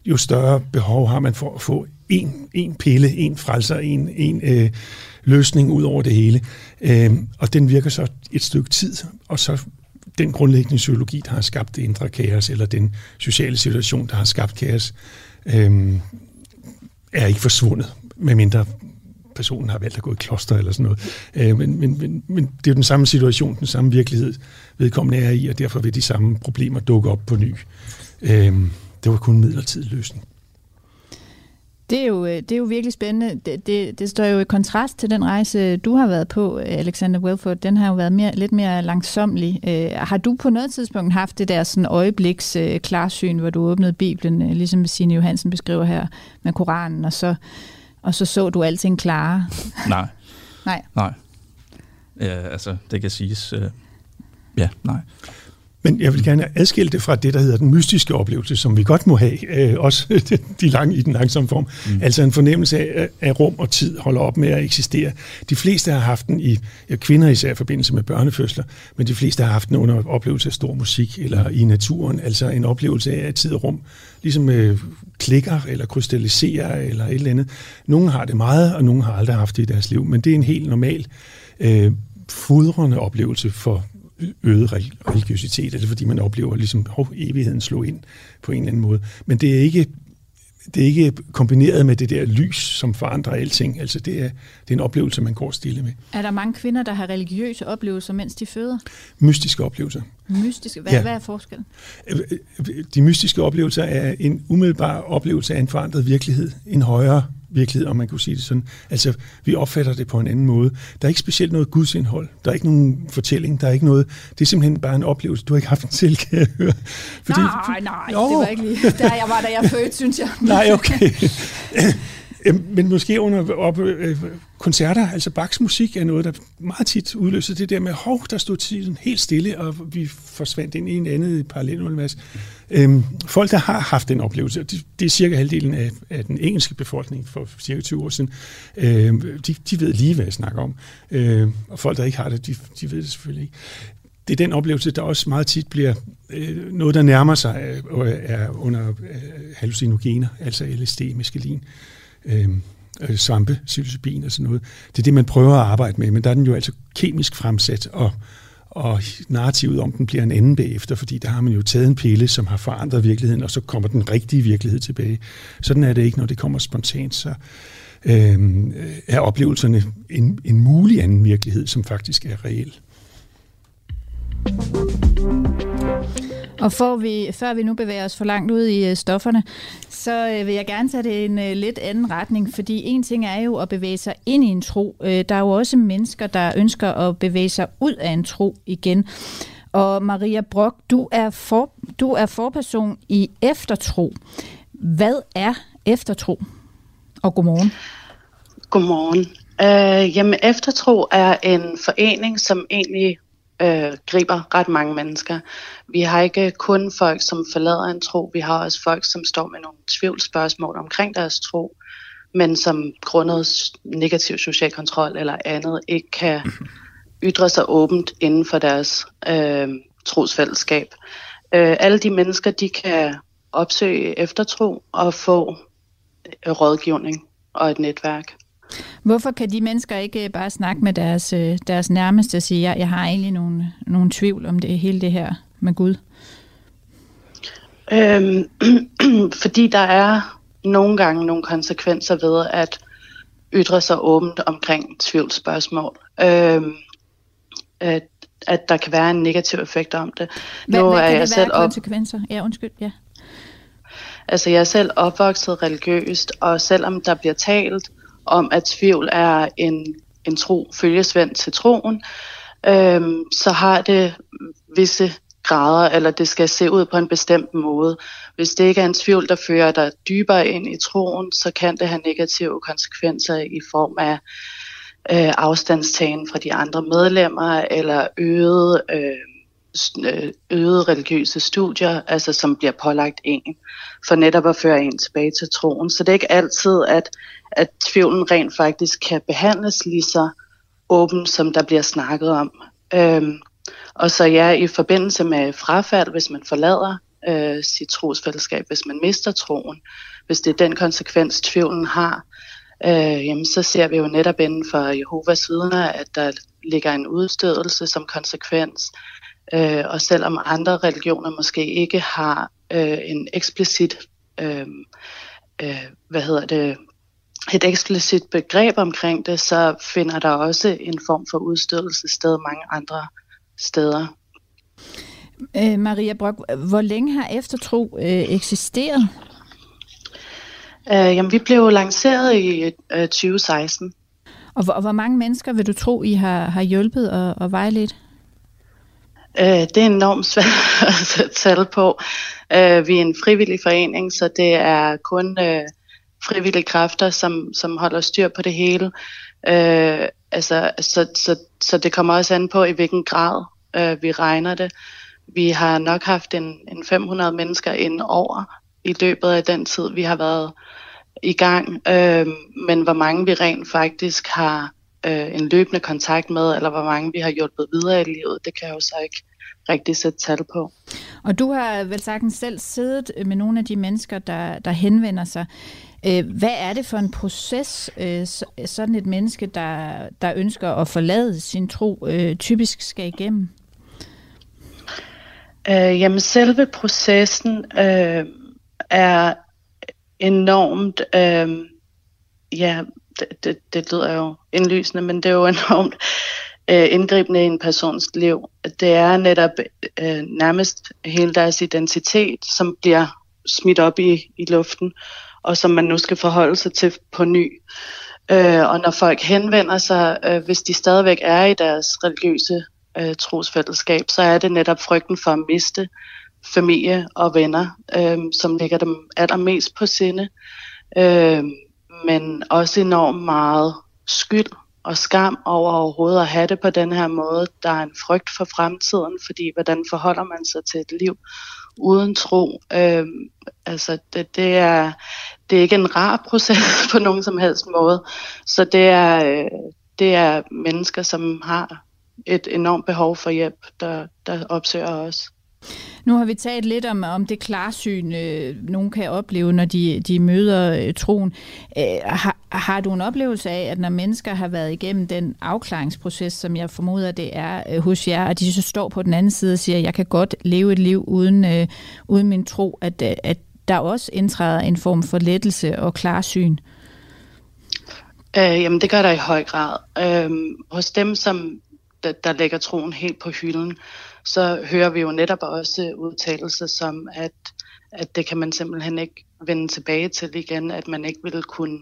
S2: jo større behov har man for at få en, en pille, en frelser, en, en øh, løsning ud over det hele. Øh, og den virker så et stykke tid, og så den grundlæggende psykologi, der har skabt det indre kaos, eller den sociale situation, der har skabt kaos, øh, er ikke forsvundet, medmindre personen har valgt at gå i kloster eller sådan noget. Øh, men, men, men, men det er jo den samme situation, den samme virkelighed, vedkommende er i, og derfor vil de samme problemer dukke op på ny. Øh, det var kun en midlertidig løsning.
S1: Det er, jo, øh, det er jo virkelig spændende. Det, det, det står jo i kontrast til den rejse, du har været på, Alexander Welford. Den har jo været mere, lidt mere langsomlig. Øh, har du på noget tidspunkt haft det der sådan øjebliks øh, klarsyn, hvor du åbnede Bibelen, øh, ligesom Signe Johansen beskriver her med Koranen, og så og så så du alting klare?
S3: nej.
S1: nej.
S3: Nej. Ja, altså, det kan siges. Øh, ja, nej.
S2: Men jeg vil gerne adskille det fra det, der hedder den mystiske oplevelse, som vi godt må have, øh, også de lange, i den langsomme form. Mm. Altså en fornemmelse af, at rum og tid holder op med at eksistere. De fleste har haft den i, ja, kvinder især i forbindelse med børnefødsler, men de fleste har haft den under oplevelse af stor musik eller i naturen, altså en oplevelse af, at tid og rum ligesom øh, klikker eller krystalliserer eller et eller andet. Nogle har det meget, og nogle har aldrig haft det i deres liv, men det er en helt normal øh, fodrende oplevelse for øget religiøsitet, eller fordi man oplever ligesom, at evigheden slå ind på en eller anden måde. Men det er ikke det er ikke kombineret med det der lys, som forandrer alting. Altså det er, det er en oplevelse, man går stille med.
S1: Er der mange kvinder, der har religiøse oplevelser, mens de føder?
S2: Mystiske oplevelser.
S1: Mystiske? Hvad, ja. hvad er forskellen?
S2: De mystiske oplevelser er en umiddelbar oplevelse af en forandret virkelighed. En højere virkelighed, om man kunne sige det sådan. Altså, vi opfatter det på en anden måde. Der er ikke specielt noget gudsindhold. Der er ikke nogen fortælling. Der er ikke noget... Det er simpelthen bare en oplevelse. Du har ikke haft en selv, kan jeg høre.
S1: Fordi, nej, nej, jo. det var ikke lige... Der jeg var, da jeg fødte, synes jeg.
S2: nej, okay. Øhm, men måske under op, øh, koncerter, altså Bachs musik er noget, der meget tit udløser det der med, hov, der stod tiden helt stille, og vi forsvandt ind i en anden parallelunivers. Øhm, folk, der har haft den oplevelse, det, det er cirka halvdelen af, af den engelske befolkning for cirka 20 år siden, øhm, de, de ved lige, hvad jeg snakker om. Øhm, og folk, der ikke har det, de, de ved det selvfølgelig ikke det er den oplevelse, der også meget tit bliver øh, noget, der nærmer sig øh, er under øh, hallucinogener, altså LSD, meskalin, Øhm, øh, svampe, psilocybin og sådan noget. Det er det, man prøver at arbejde med, men der er den jo altså kemisk fremsat, og, og narrativet om den bliver en anden bagefter, fordi der har man jo taget en pille, som har forandret virkeligheden, og så kommer den rigtige virkelighed tilbage. Sådan er det ikke, når det kommer spontant, så øhm, øh, er oplevelserne en, en mulig anden virkelighed, som faktisk er reel.
S1: Og får vi, før vi nu bevæger os for langt ud i øh, stofferne, så øh, vil jeg gerne tage det en øh, lidt anden retning, fordi en ting er jo at bevæge sig ind i en tro. Øh, der er jo også mennesker, der ønsker at bevæge sig ud af en tro igen. Og Maria Brock, du er, for, du er forperson i eftertro. Hvad er eftertro? Og godmorgen.
S5: Godmorgen. Uh, jamen, Eftertro er en forening, som egentlig øh, griber ret mange mennesker. Vi har ikke kun folk, som forlader en tro, vi har også folk, som står med nogle tvivlsspørgsmål omkring deres tro, men som grundet negativ social kontrol eller andet ikke kan ytre sig åbent inden for deres øh, trosfællesskab. Øh, alle de mennesker, de kan opsøge eftertro og få rådgivning og et netværk.
S1: Hvorfor kan de mennesker ikke bare snakke med deres, øh, deres nærmeste og sige, at jeg har egentlig nogle, nogle tvivl om det hele det her med Gud?
S5: Øhm, fordi der er nogle gange nogle konsekvenser ved at ytre sig åbent omkring tvivlsspørgsmål. Øhm, at, at der kan være en negativ effekt om det.
S1: Hvad, nu hvad kan er jeg det selv være konsekvenser? Ja, undskyld, ja.
S5: Altså jeg er selv opvokset religiøst, og selvom der bliver talt om, at tvivl er en, en tro følgesvend til troen, øhm, så har det visse grader, eller det skal se ud på en bestemt måde. Hvis det ikke er en tvivl, der fører dig dybere ind i troen, så kan det have negative konsekvenser i form af øh, afstandstagen fra de andre medlemmer, eller øget, øh, Øh, øget religiøse studier, altså som bliver pålagt en, for netop at føre en tilbage til troen. Så det er ikke altid, at at tvivlen rent faktisk kan behandles lige så åben, som der bliver snakket om. Øhm, og så ja, i forbindelse med frafald, hvis man forlader øh, sit trosfællesskab, hvis man mister troen, hvis det er den konsekvens, tvivlen har, øh, jamen, så ser vi jo netop inden for Jehovas vidner, at der ligger en udstødelse som konsekvens. Øh, og selvom andre religioner måske ikke har øh, en eksplicit øh, øh, hvad hedder det, et eksplicit begreb omkring det, så finder der også en form for udstødelse sted mange andre steder.
S1: Øh, Maria Brock, hvor længe har eftertro øh, eksisteret?
S5: Øh, jamen, vi blev lanceret i øh, 2016.
S1: Og hvor, og hvor mange mennesker vil du tro, I har, har hjulpet og, og vejledt?
S5: Øh, det er enormt svært at sætte tal på. Øh, vi er en frivillig forening, så det er kun... Øh, frivillige kræfter, som, som holder styr på det hele. Øh, altså, så, så, så det kommer også an på, i hvilken grad øh, vi regner det. Vi har nok haft en, en 500 mennesker ind over i løbet af den tid, vi har været i gang. Øh, men hvor mange vi rent faktisk har øh, en løbende kontakt med, eller hvor mange vi har hjulpet videre i livet, det kan jeg jo så ikke rigtig sætte tal på.
S1: Og du har vel sagtens selv siddet med nogle af de mennesker, der, der henvender sig. Øh, hvad er det for en proces, øh, sådan et menneske, der, der ønsker at forlade sin tro, øh, typisk skal igennem?
S5: Øh, jamen selve processen øh, er enormt, øh, ja, det, det, det lyder jo indlysende, men det er jo enormt øh, indgribende i en persons liv. Det er netop øh, nærmest hele deres identitet, som bliver smidt op i, i luften og som man nu skal forholde sig til på ny. Øh, og når folk henvender sig, øh, hvis de stadigvæk er i deres religiøse øh, trosfællesskab, så er det netop frygten for at miste familie og venner, øh, som ligger dem allermest på sinde. Øh, men også enormt meget skyld og skam over overhovedet at have det på den her måde. Der er en frygt for fremtiden, fordi hvordan forholder man sig til et liv uden tro? Øh, altså det, det, er, det er ikke en rar proces på nogen som helst måde. Så det er, øh, det er mennesker, som har et enormt behov for hjælp, der, der opsøger os.
S1: Nu har vi talt lidt om, om det klarsyn, øh, nogen kan opleve, når de, de møder øh, troen. Øh, har, har du en oplevelse af, at når mennesker har været igennem den afklaringsproces, som jeg formoder, det er øh, hos jer, og de så står på den anden side og siger, at jeg kan godt leve et liv uden, øh, uden min tro, at, øh, at der også indtræder en form for lettelse og klarsyn?
S5: Øh, jamen det gør der i høj grad. Øh, hos dem, som der, der lægger troen helt på hylden, så hører vi jo netop også udtalelser som, at, at det kan man simpelthen ikke vende tilbage til igen, at man ikke vil kunne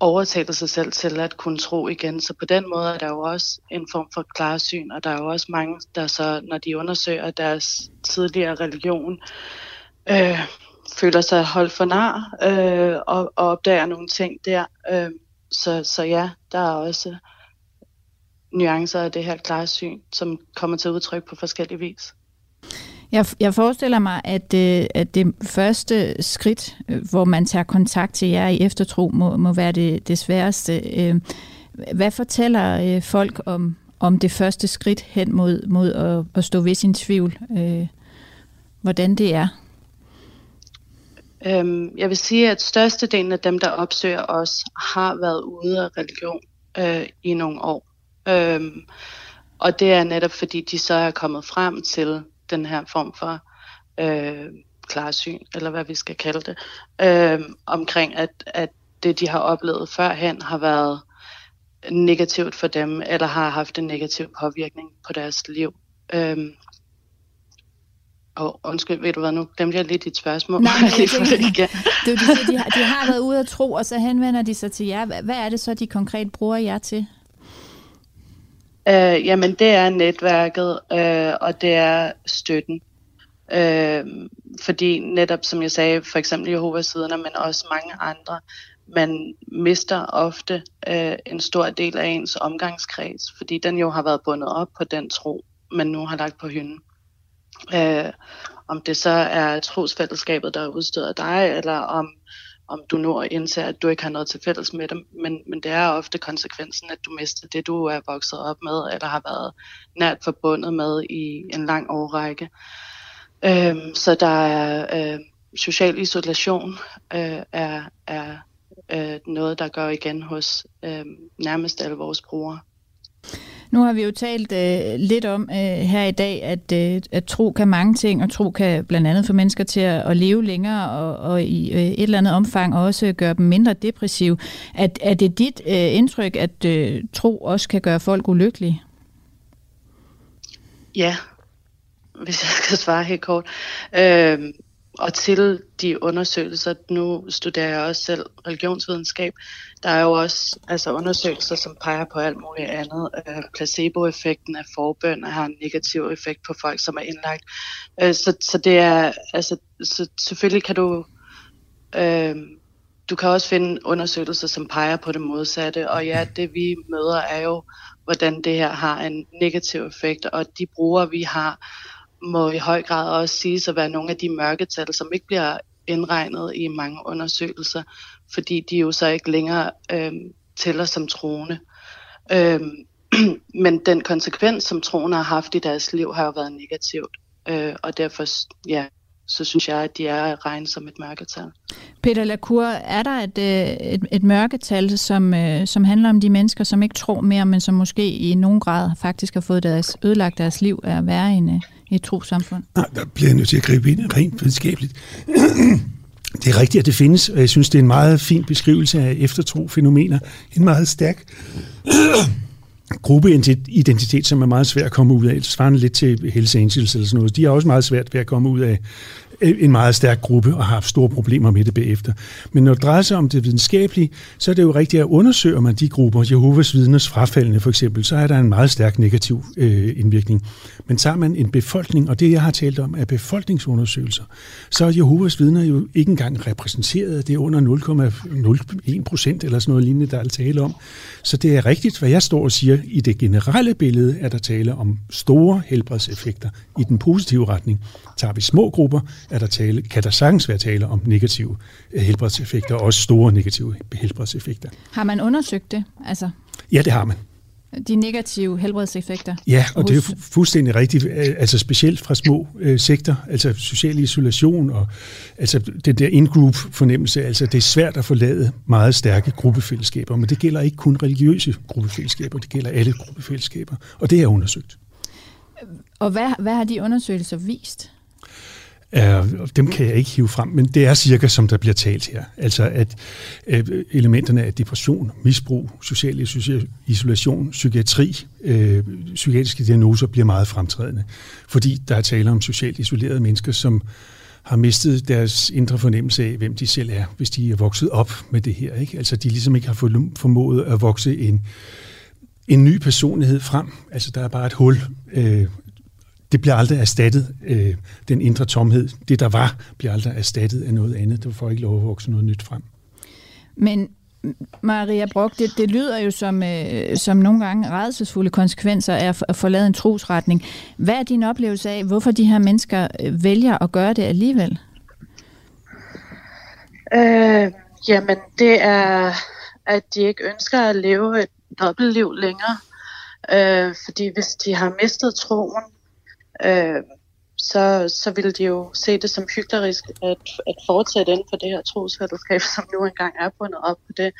S5: overtale sig selv til at kunne tro igen. Så på den måde er der jo også en form for klarsyn, og der er jo også mange, der så, når de undersøger deres tidligere religion, øh, føler sig holdt for nar øh, og, og opdager nogle ting der. Øh, så, så ja, der er også nuancer af det her klarsyn, som kommer til udtryk på forskellige vis.
S1: Jeg, jeg forestiller mig, at, øh, at det første skridt, øh, hvor man tager kontakt til jer i eftertro, må, må være det, det sværeste. Øh, hvad fortæller øh, folk om, om det første skridt hen mod, mod at, at stå ved sin tvivl? Øh, hvordan det er?
S5: Øhm, jeg vil sige, at størstedelen af dem, der opsøger os, har været ude af religion øh, i nogle år. Øhm, og det er netop fordi, de så er kommet frem til den her form for øh, klarsyn, eller hvad vi skal kalde det, øh, omkring at, at det, de har oplevet førhen, har været negativt for dem, eller har haft en negativ påvirkning på deres liv. Øhm, og undskyld, ved du hvad, nu glemte jeg lidt dit spørgsmål.
S1: Nej, nej, jeg tænker, det, de, de, har, de har været ude at tro, og så henvender de sig til jer. Hvad er det så, de konkret bruger jer til?
S5: Øh, jamen, det er netværket, øh, og det er støtten. Øh, fordi netop, som jeg sagde, for eksempel Jehovas vidner, men også mange andre, man mister ofte øh, en stor del af ens omgangskreds, fordi den jo har været bundet op på den tro, man nu har lagt på hylden. Øh, om det så er trosfællesskabet, der udstøder dig, eller om om du nu indser, at du ikke har noget til fælles med dem. Men, men det er ofte konsekvensen, at du mister det, du er vokset op med, eller har været nært forbundet med i en lang årrække. Øhm, så der er øh, social isolation øh, er, er øh, noget, der går igen hos øh, nærmest alle vores brugere.
S1: Nu har vi jo talt øh, lidt om øh, her i dag, at, øh, at tro kan mange ting, og tro kan blandt andet få mennesker til at, at leve længere, og, og i øh, et eller andet omfang også gøre dem mindre depressive. Er, er det dit øh, indtryk, at øh, tro også kan gøre folk ulykkelige?
S5: Ja, hvis jeg skal svare helt kort. Øh, og til de undersøgelser, nu studerer jeg også selv religionsvidenskab, der er jo også altså undersøgelser, som peger på alt muligt andet. Øh, placeboeffekten af forbøn har en negativ effekt på folk, som er indlagt. Øh, så, så det er, altså, så selvfølgelig kan du, øh, du kan også finde undersøgelser, som peger på det modsatte. Og ja, det vi møder er jo, hvordan det her har en negativ effekt, og de brugere, vi har, må i høj grad også siges at være nogle af de mørketal, som ikke bliver indregnet i mange undersøgelser, fordi de jo så ikke længere øh, tæller som troende. Øh, men den konsekvens, som troende har haft i deres liv, har jo været negativt. Øh, og derfor, ja, så synes jeg, at de er regnet som et mørketal.
S1: Peter Lacour, er der et, øh, et, et mørketal, som, øh, som handler om de mennesker, som ikke tror mere, men som måske i nogen grad faktisk har fået deres, ødelagt deres liv af at være i, en, øh, i et trosamfund?
S2: Nej, der bliver jeg nødt til at gribe ind rent videnskabeligt. Det er rigtigt, at det findes, og jeg synes, det er en meget fin beskrivelse af eftertro-fænomener. En meget stærk gruppeidentitet, som er meget svært at komme ud af. Svarende lidt til Hells Angels eller sådan noget. De er også meget svært ved at komme ud af en meget stærk gruppe og har haft store problemer med det bagefter. Men når det drejer sig om det videnskabelige, så er det jo rigtigt, at undersøger man de grupper, Jehovas vidners frafaldende for eksempel, så er der en meget stærk negativ øh, indvirkning. Men tager man en befolkning, og det jeg har talt om er befolkningsundersøgelser, så er Jehovas vidner jo ikke engang repræsenteret. Det er under 0,01 procent eller sådan noget lignende, der er tale om. Så det er rigtigt, hvad jeg står og siger. I det generelle billede er der tale om store helbredseffekter i den positive retning. Tager vi små grupper, er der tale, kan der sagtens være tale om negative øh, helbredseffekter, og også store negative helbredseffekter.
S1: Har man undersøgt det? Altså?
S2: Ja, det har man
S1: de negative helbredseffekter.
S2: Ja, og det er jo fuldstændig rigtigt, altså specielt fra små øh, sektor, altså social isolation og altså det der in-group fornemmelse, altså det er svært at forlade meget stærke gruppefællesskaber, men det gælder ikke kun religiøse gruppefællesskaber, det gælder alle gruppefællesskaber, og det er undersøgt.
S1: Og hvad, hvad har de undersøgelser vist?
S2: Uh, dem kan jeg ikke hive frem, men det er cirka som der bliver talt her. Altså at uh, elementerne af depression, misbrug, social isolation, psykiatri, uh, psykiatriske diagnoser bliver meget fremtrædende, fordi der er tale om socialt isolerede mennesker, som har mistet deres indre fornemmelse af, hvem de selv er, hvis de er vokset op med det her. Ikke? Altså de ligesom ikke har formået at vokse en, en ny personlighed frem. Altså der er bare et hul øh, det bliver aldrig erstattet, øh, den indre tomhed. Det, der var, bliver aldrig erstattet af noget andet. Det får ikke lov at vokse noget nyt frem.
S1: Men Maria Brock, det, det lyder jo som, øh, som nogle gange redselsfulde konsekvenser af at forlade en trosretning. Hvad er din oplevelse af, hvorfor de her mennesker øh, vælger at gøre det alligevel?
S5: Øh, jamen, det er, at de ikke ønsker at leve et dobbeltliv længere. Øh, fordi hvis de har mistet troen, øh, så, så ville de jo se det som hyklerisk at, at fortsætte inden for det her trosfællesskab, som nu engang er bundet op på det.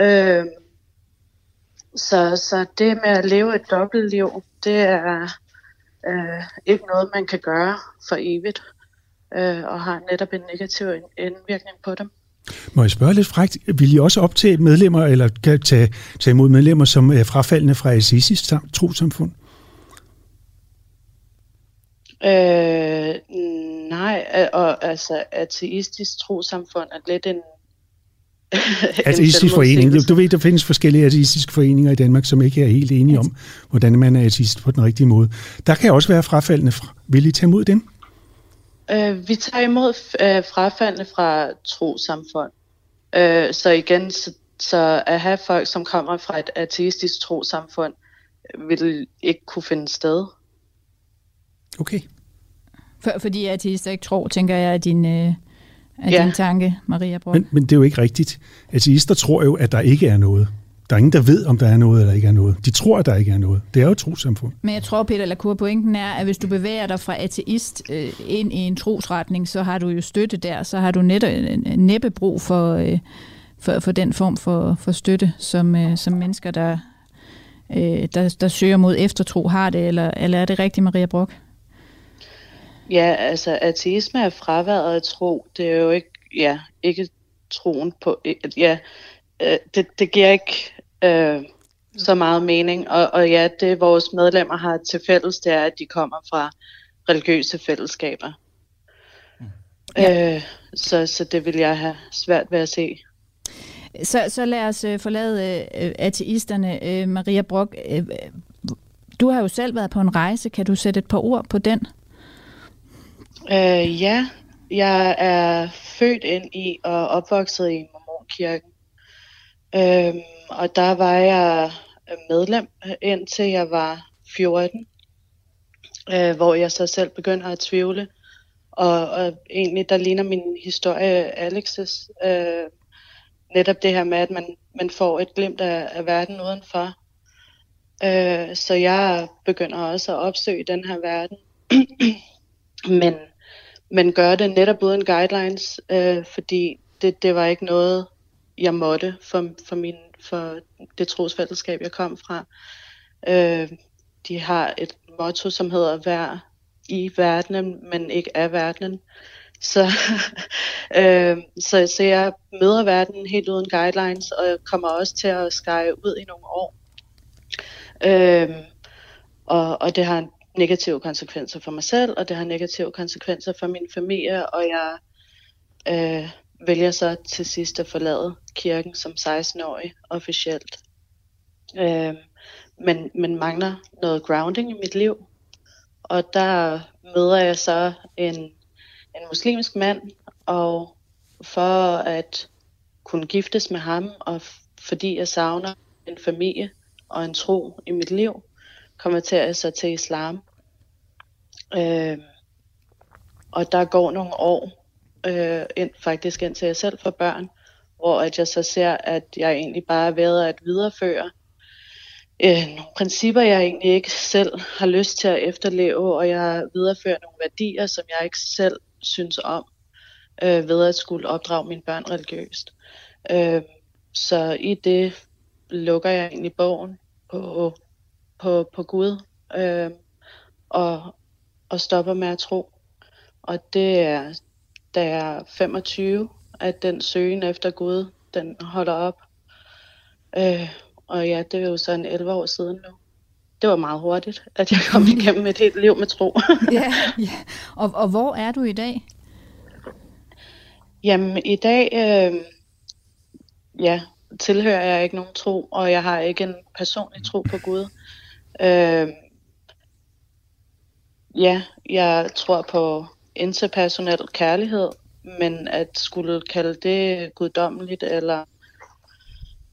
S5: Øh, så, så det med at leve et dobbeltliv, det er øh, ikke noget, man kan gøre for evigt, øh, og har netop en negativ indvirkning på dem.
S2: Må jeg spørge lidt frækt, vil I også optage medlemmer, eller kan tage, tage imod medlemmer, som er frafaldende fra Assisis trosamfund?
S5: Øh, nej, og altså ateistisk trosamfund er lidt en
S2: ateistisk forening. Du ved, der findes forskellige ateistiske foreninger i Danmark, som ikke er helt enige om, hvordan man er ateist på den rigtige måde. Der kan også være frafaldende. Vil I tage imod dem?
S5: Øh, vi tager imod øh, frafaldende fra trosamfund. Øh, så igen, så, så at have folk, som kommer fra et ateistisk trosamfund, vil ikke kunne finde sted.
S2: Okay.
S1: For, fordi ateister ikke tror, tænker jeg, at din, øh, er ja. din tanke, Maria Brock.
S2: Men, men det er jo ikke rigtigt. Ateister tror jo, at der ikke er noget. Der er ingen, der ved, om der er noget eller ikke er noget. De tror, at der ikke er noget. Det er jo et trosamfund.
S1: Men jeg tror, Peter Lacour, pointen er, at hvis du bevæger dig fra ateist øh, ind i en trosretning, så har du jo støtte der. Så har du net, næppe brug for, øh, for, for den form for, for støtte, som, øh, som mennesker, der, øh, der, der søger mod eftertro, har det. Eller, eller er det rigtigt, Maria Brock?
S5: Ja, altså ateisme er fraværet af tro. Det er jo ikke, ja, ikke troen på, ja, øh, det, det giver ikke øh, så meget mening. Og, og ja, det vores medlemmer har til fælles, det er, at de kommer fra religiøse fællesskaber. Mm. Ja. Øh, så, så det vil jeg have svært ved at se.
S1: Så, så lad os uh, forlade uh, ateisterne. Uh, Maria Brock, du har jo selv været på en rejse. Kan du sætte et par ord på den?
S5: Øh, ja, jeg er født ind i og opvokset i Mormonkirken. Øh, og der var jeg medlem øh, indtil jeg var 14, øh, hvor jeg så selv begynder at tvivle. Og, og egentlig, der ligner min historie Alexis. Øh, netop det her med, at man, man får et glimt af, af verden udenfor. Øh, så jeg begynder også at opsøge den her verden. Men men gør det netop uden guidelines, øh, fordi det, det var ikke noget, jeg måtte for, for, min, for det trosfællesskab, jeg kom fra. Øh, de har et motto, som hedder, vær i verdenen, men ikke af verdenen. Så, øh, så, så jeg møder verden helt uden guidelines, og jeg kommer også til at skære ud i nogle år. Øh, og, og det har negative konsekvenser for mig selv, og det har negative konsekvenser for min familie, og jeg øh, vælger så til sidst at forlade kirken som 16-årig officielt. Øh, men, men mangler noget grounding i mit liv. Og der møder jeg så en, en muslimsk mand, og for at kunne giftes med ham, og fordi jeg savner en familie og en tro i mit liv, konverterer jeg så til islam. Øh, og der går nogle år, øh, ind, faktisk indtil jeg selv får børn, hvor at jeg så ser, at jeg egentlig bare er ved at videreføre øh, nogle principper, jeg egentlig ikke selv har lyst til at efterleve, og jeg viderefører nogle værdier, som jeg ikke selv synes om, øh, ved at skulle opdrage mine børn religiøst. Øh, så i det lukker jeg egentlig bogen på, på, på Gud, øh, og, og stopper med at tro. Og det er, da jeg er 25, at den søgen efter Gud, den holder op. Øh, og ja, det er jo så en 11 år siden nu. Det var meget hurtigt, at jeg kom igennem et helt liv med tro.
S1: ja, ja. Og, og hvor er du i dag?
S5: Jamen, i dag, øh, ja, tilhører jeg ikke nogen tro, og jeg har ikke en personlig tro på Gud. Øh, ja, jeg tror på interpersonel kærlighed, men at skulle kalde det guddommeligt eller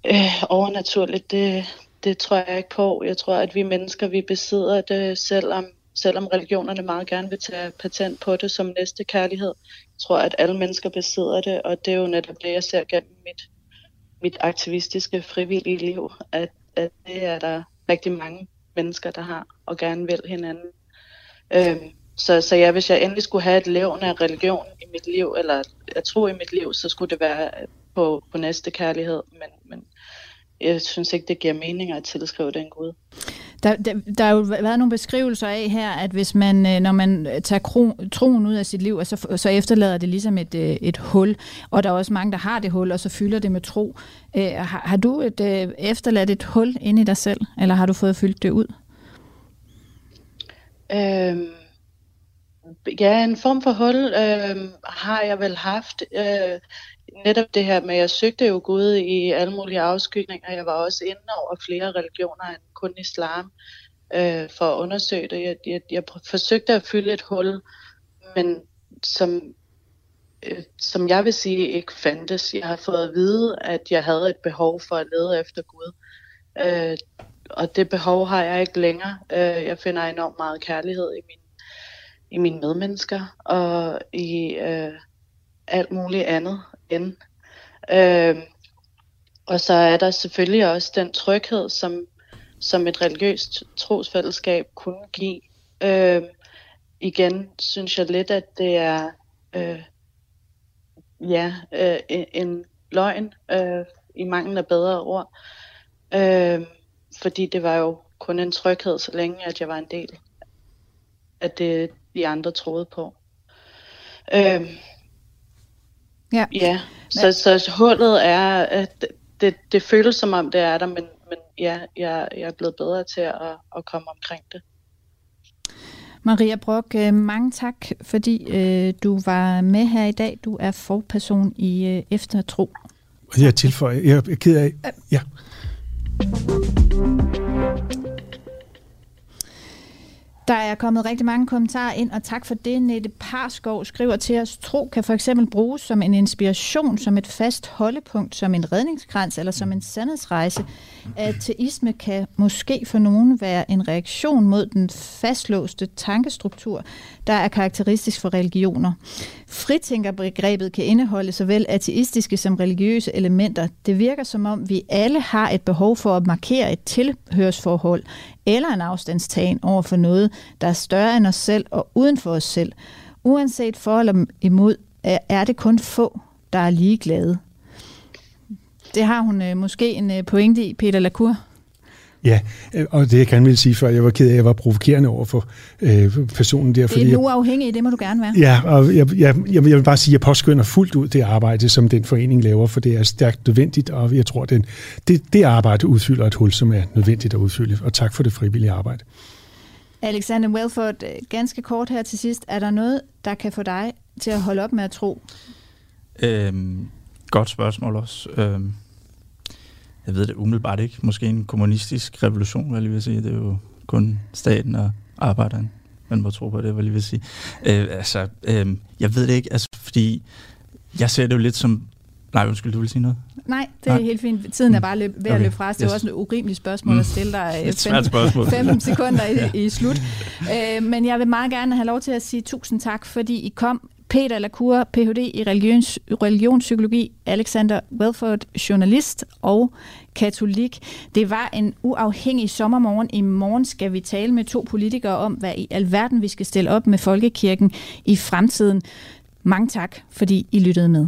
S5: øh, overnaturligt, det, det tror jeg ikke på. Jeg tror, at vi mennesker, vi besidder det, selvom, selvom religionerne meget gerne vil tage patent på det som næste kærlighed. Jeg tror, at alle mennesker besidder det, og det er jo netop det, jeg ser gennem mit, mit aktivistiske, frivillige liv, at, at det er der rigtig mange mennesker, der har og gerne vil hinanden. Øhm, så, så ja, hvis jeg endelig skulle have et levn af religion i mit liv, eller at tro i mit liv, så skulle det være på, på næste kærlighed. Men, men jeg synes ikke, det giver mening at tilskrive den Gud.
S1: Der, der, der har jo været nogle beskrivelser af her, at hvis man, øh, når man tager kro, troen ud af sit liv, så, så efterlader det ligesom et, øh, et hul. Og der er også mange, der har det hul, og så fylder det med tro. Øh, har, har du et, efterladt et hul inde i dig selv, eller har du fået fyldt det ud?
S5: Øhm, ja, en form for hul øh, har jeg vel haft. Øh, netop det her med, at jeg søgte jo Gud i alle mulige afskygninger. Jeg var også inde over flere religioner end kun islam øh, for at undersøge det. Jeg, jeg, jeg forsøgte at fylde et hul, men som, øh, som jeg vil sige ikke fandtes. Jeg har fået at vide, at jeg havde et behov for at lede efter Gud. Øh, og det behov har jeg ikke længere. Øh, jeg finder enormt meget kærlighed i min i mine medmennesker og i øh, alt muligt andet end. Øh, og så er der selvfølgelig også den tryghed, som, som et religiøst trosfællesskab kunne give. Øh, igen synes jeg lidt, at det er øh, ja, øh, en, en løgn øh, i mangel af bedre ord. Øh, fordi det var jo kun en tryghed, så længe at jeg var en del af det, de andre troede på. Øh, ja. ja. Så, så hullet er, at det, det føles som om det er der, men, men ja, jeg, jeg er blevet bedre til at, at komme omkring det.
S1: Maria Brock, øh, mange tak, fordi øh, du var med her i dag. Du er forperson i øh, Eftertro.
S2: Jeg tilføjer, jeg er ked af, ja.
S1: Der er kommet rigtig mange kommentarer ind, og tak for det. Nette Parskov skriver til os, tro kan for eksempel bruges som en inspiration, som et fast holdepunkt, som en redningskrans eller som en sandhedsrejse. Ateisme kan måske for nogen være en reaktion mod den fastlåste tankestruktur, der er karakteristisk for religioner. Fritænkerbegrebet kan indeholde såvel ateistiske som religiøse elementer. Det virker som om, vi alle har et behov for at markere et tilhørsforhold eller en afstandstagen over for noget, der er større end os selv og uden for os selv. Uanset for eller imod, er det kun få, der er ligeglade. Det har hun øh, måske en øh, pointe i, Peter Lacour.
S2: Ja, øh, og det jeg gerne ville sige før, jeg var ked af, at jeg var provokerende over for øh, personen der.
S1: Fordi det er nu afhængig, det må du gerne være.
S2: Ja, og jeg, jeg, jeg, vil bare sige, at jeg påskynder fuldt ud det arbejde, som den forening laver, for det er stærkt nødvendigt, og jeg tror, den, det, det arbejde udfylder et hul, som er nødvendigt at udfylde. Og tak for det frivillige arbejde.
S1: Alexander Welford, ganske kort her til sidst. Er der noget, der kan få dig til at holde op med at tro?
S3: Øhm, godt spørgsmål også. Øhm, jeg ved det umiddelbart ikke. Måske en kommunistisk revolution, hvad jeg vil sige. Det er jo kun staten og arbejderen, man må tro på det, hvad jeg vil sige. Øh, altså, øh, jeg ved det ikke, altså, fordi jeg ser det jo lidt som... Nej, undskyld, du vil sige noget?
S1: Nej, det er Nej. helt fint. Tiden er bare løb, ved at okay. løbe fra os. Det yes. var også et urimeligt spørgsmål mm. at stille dig
S3: øh, fem, spørgsmål.
S1: fem sekunder i, i slut. Øh, men jeg vil meget gerne have lov til at sige tusind tak, fordi I kom. Peter Lacour, Ph.D. i religions, religionspsykologi, Alexander Welford, journalist og katolik. Det var en uafhængig sommermorgen. I morgen skal vi tale med to politikere om, hvad i alverden vi skal stille op med folkekirken i fremtiden. Mange tak, fordi I lyttede med.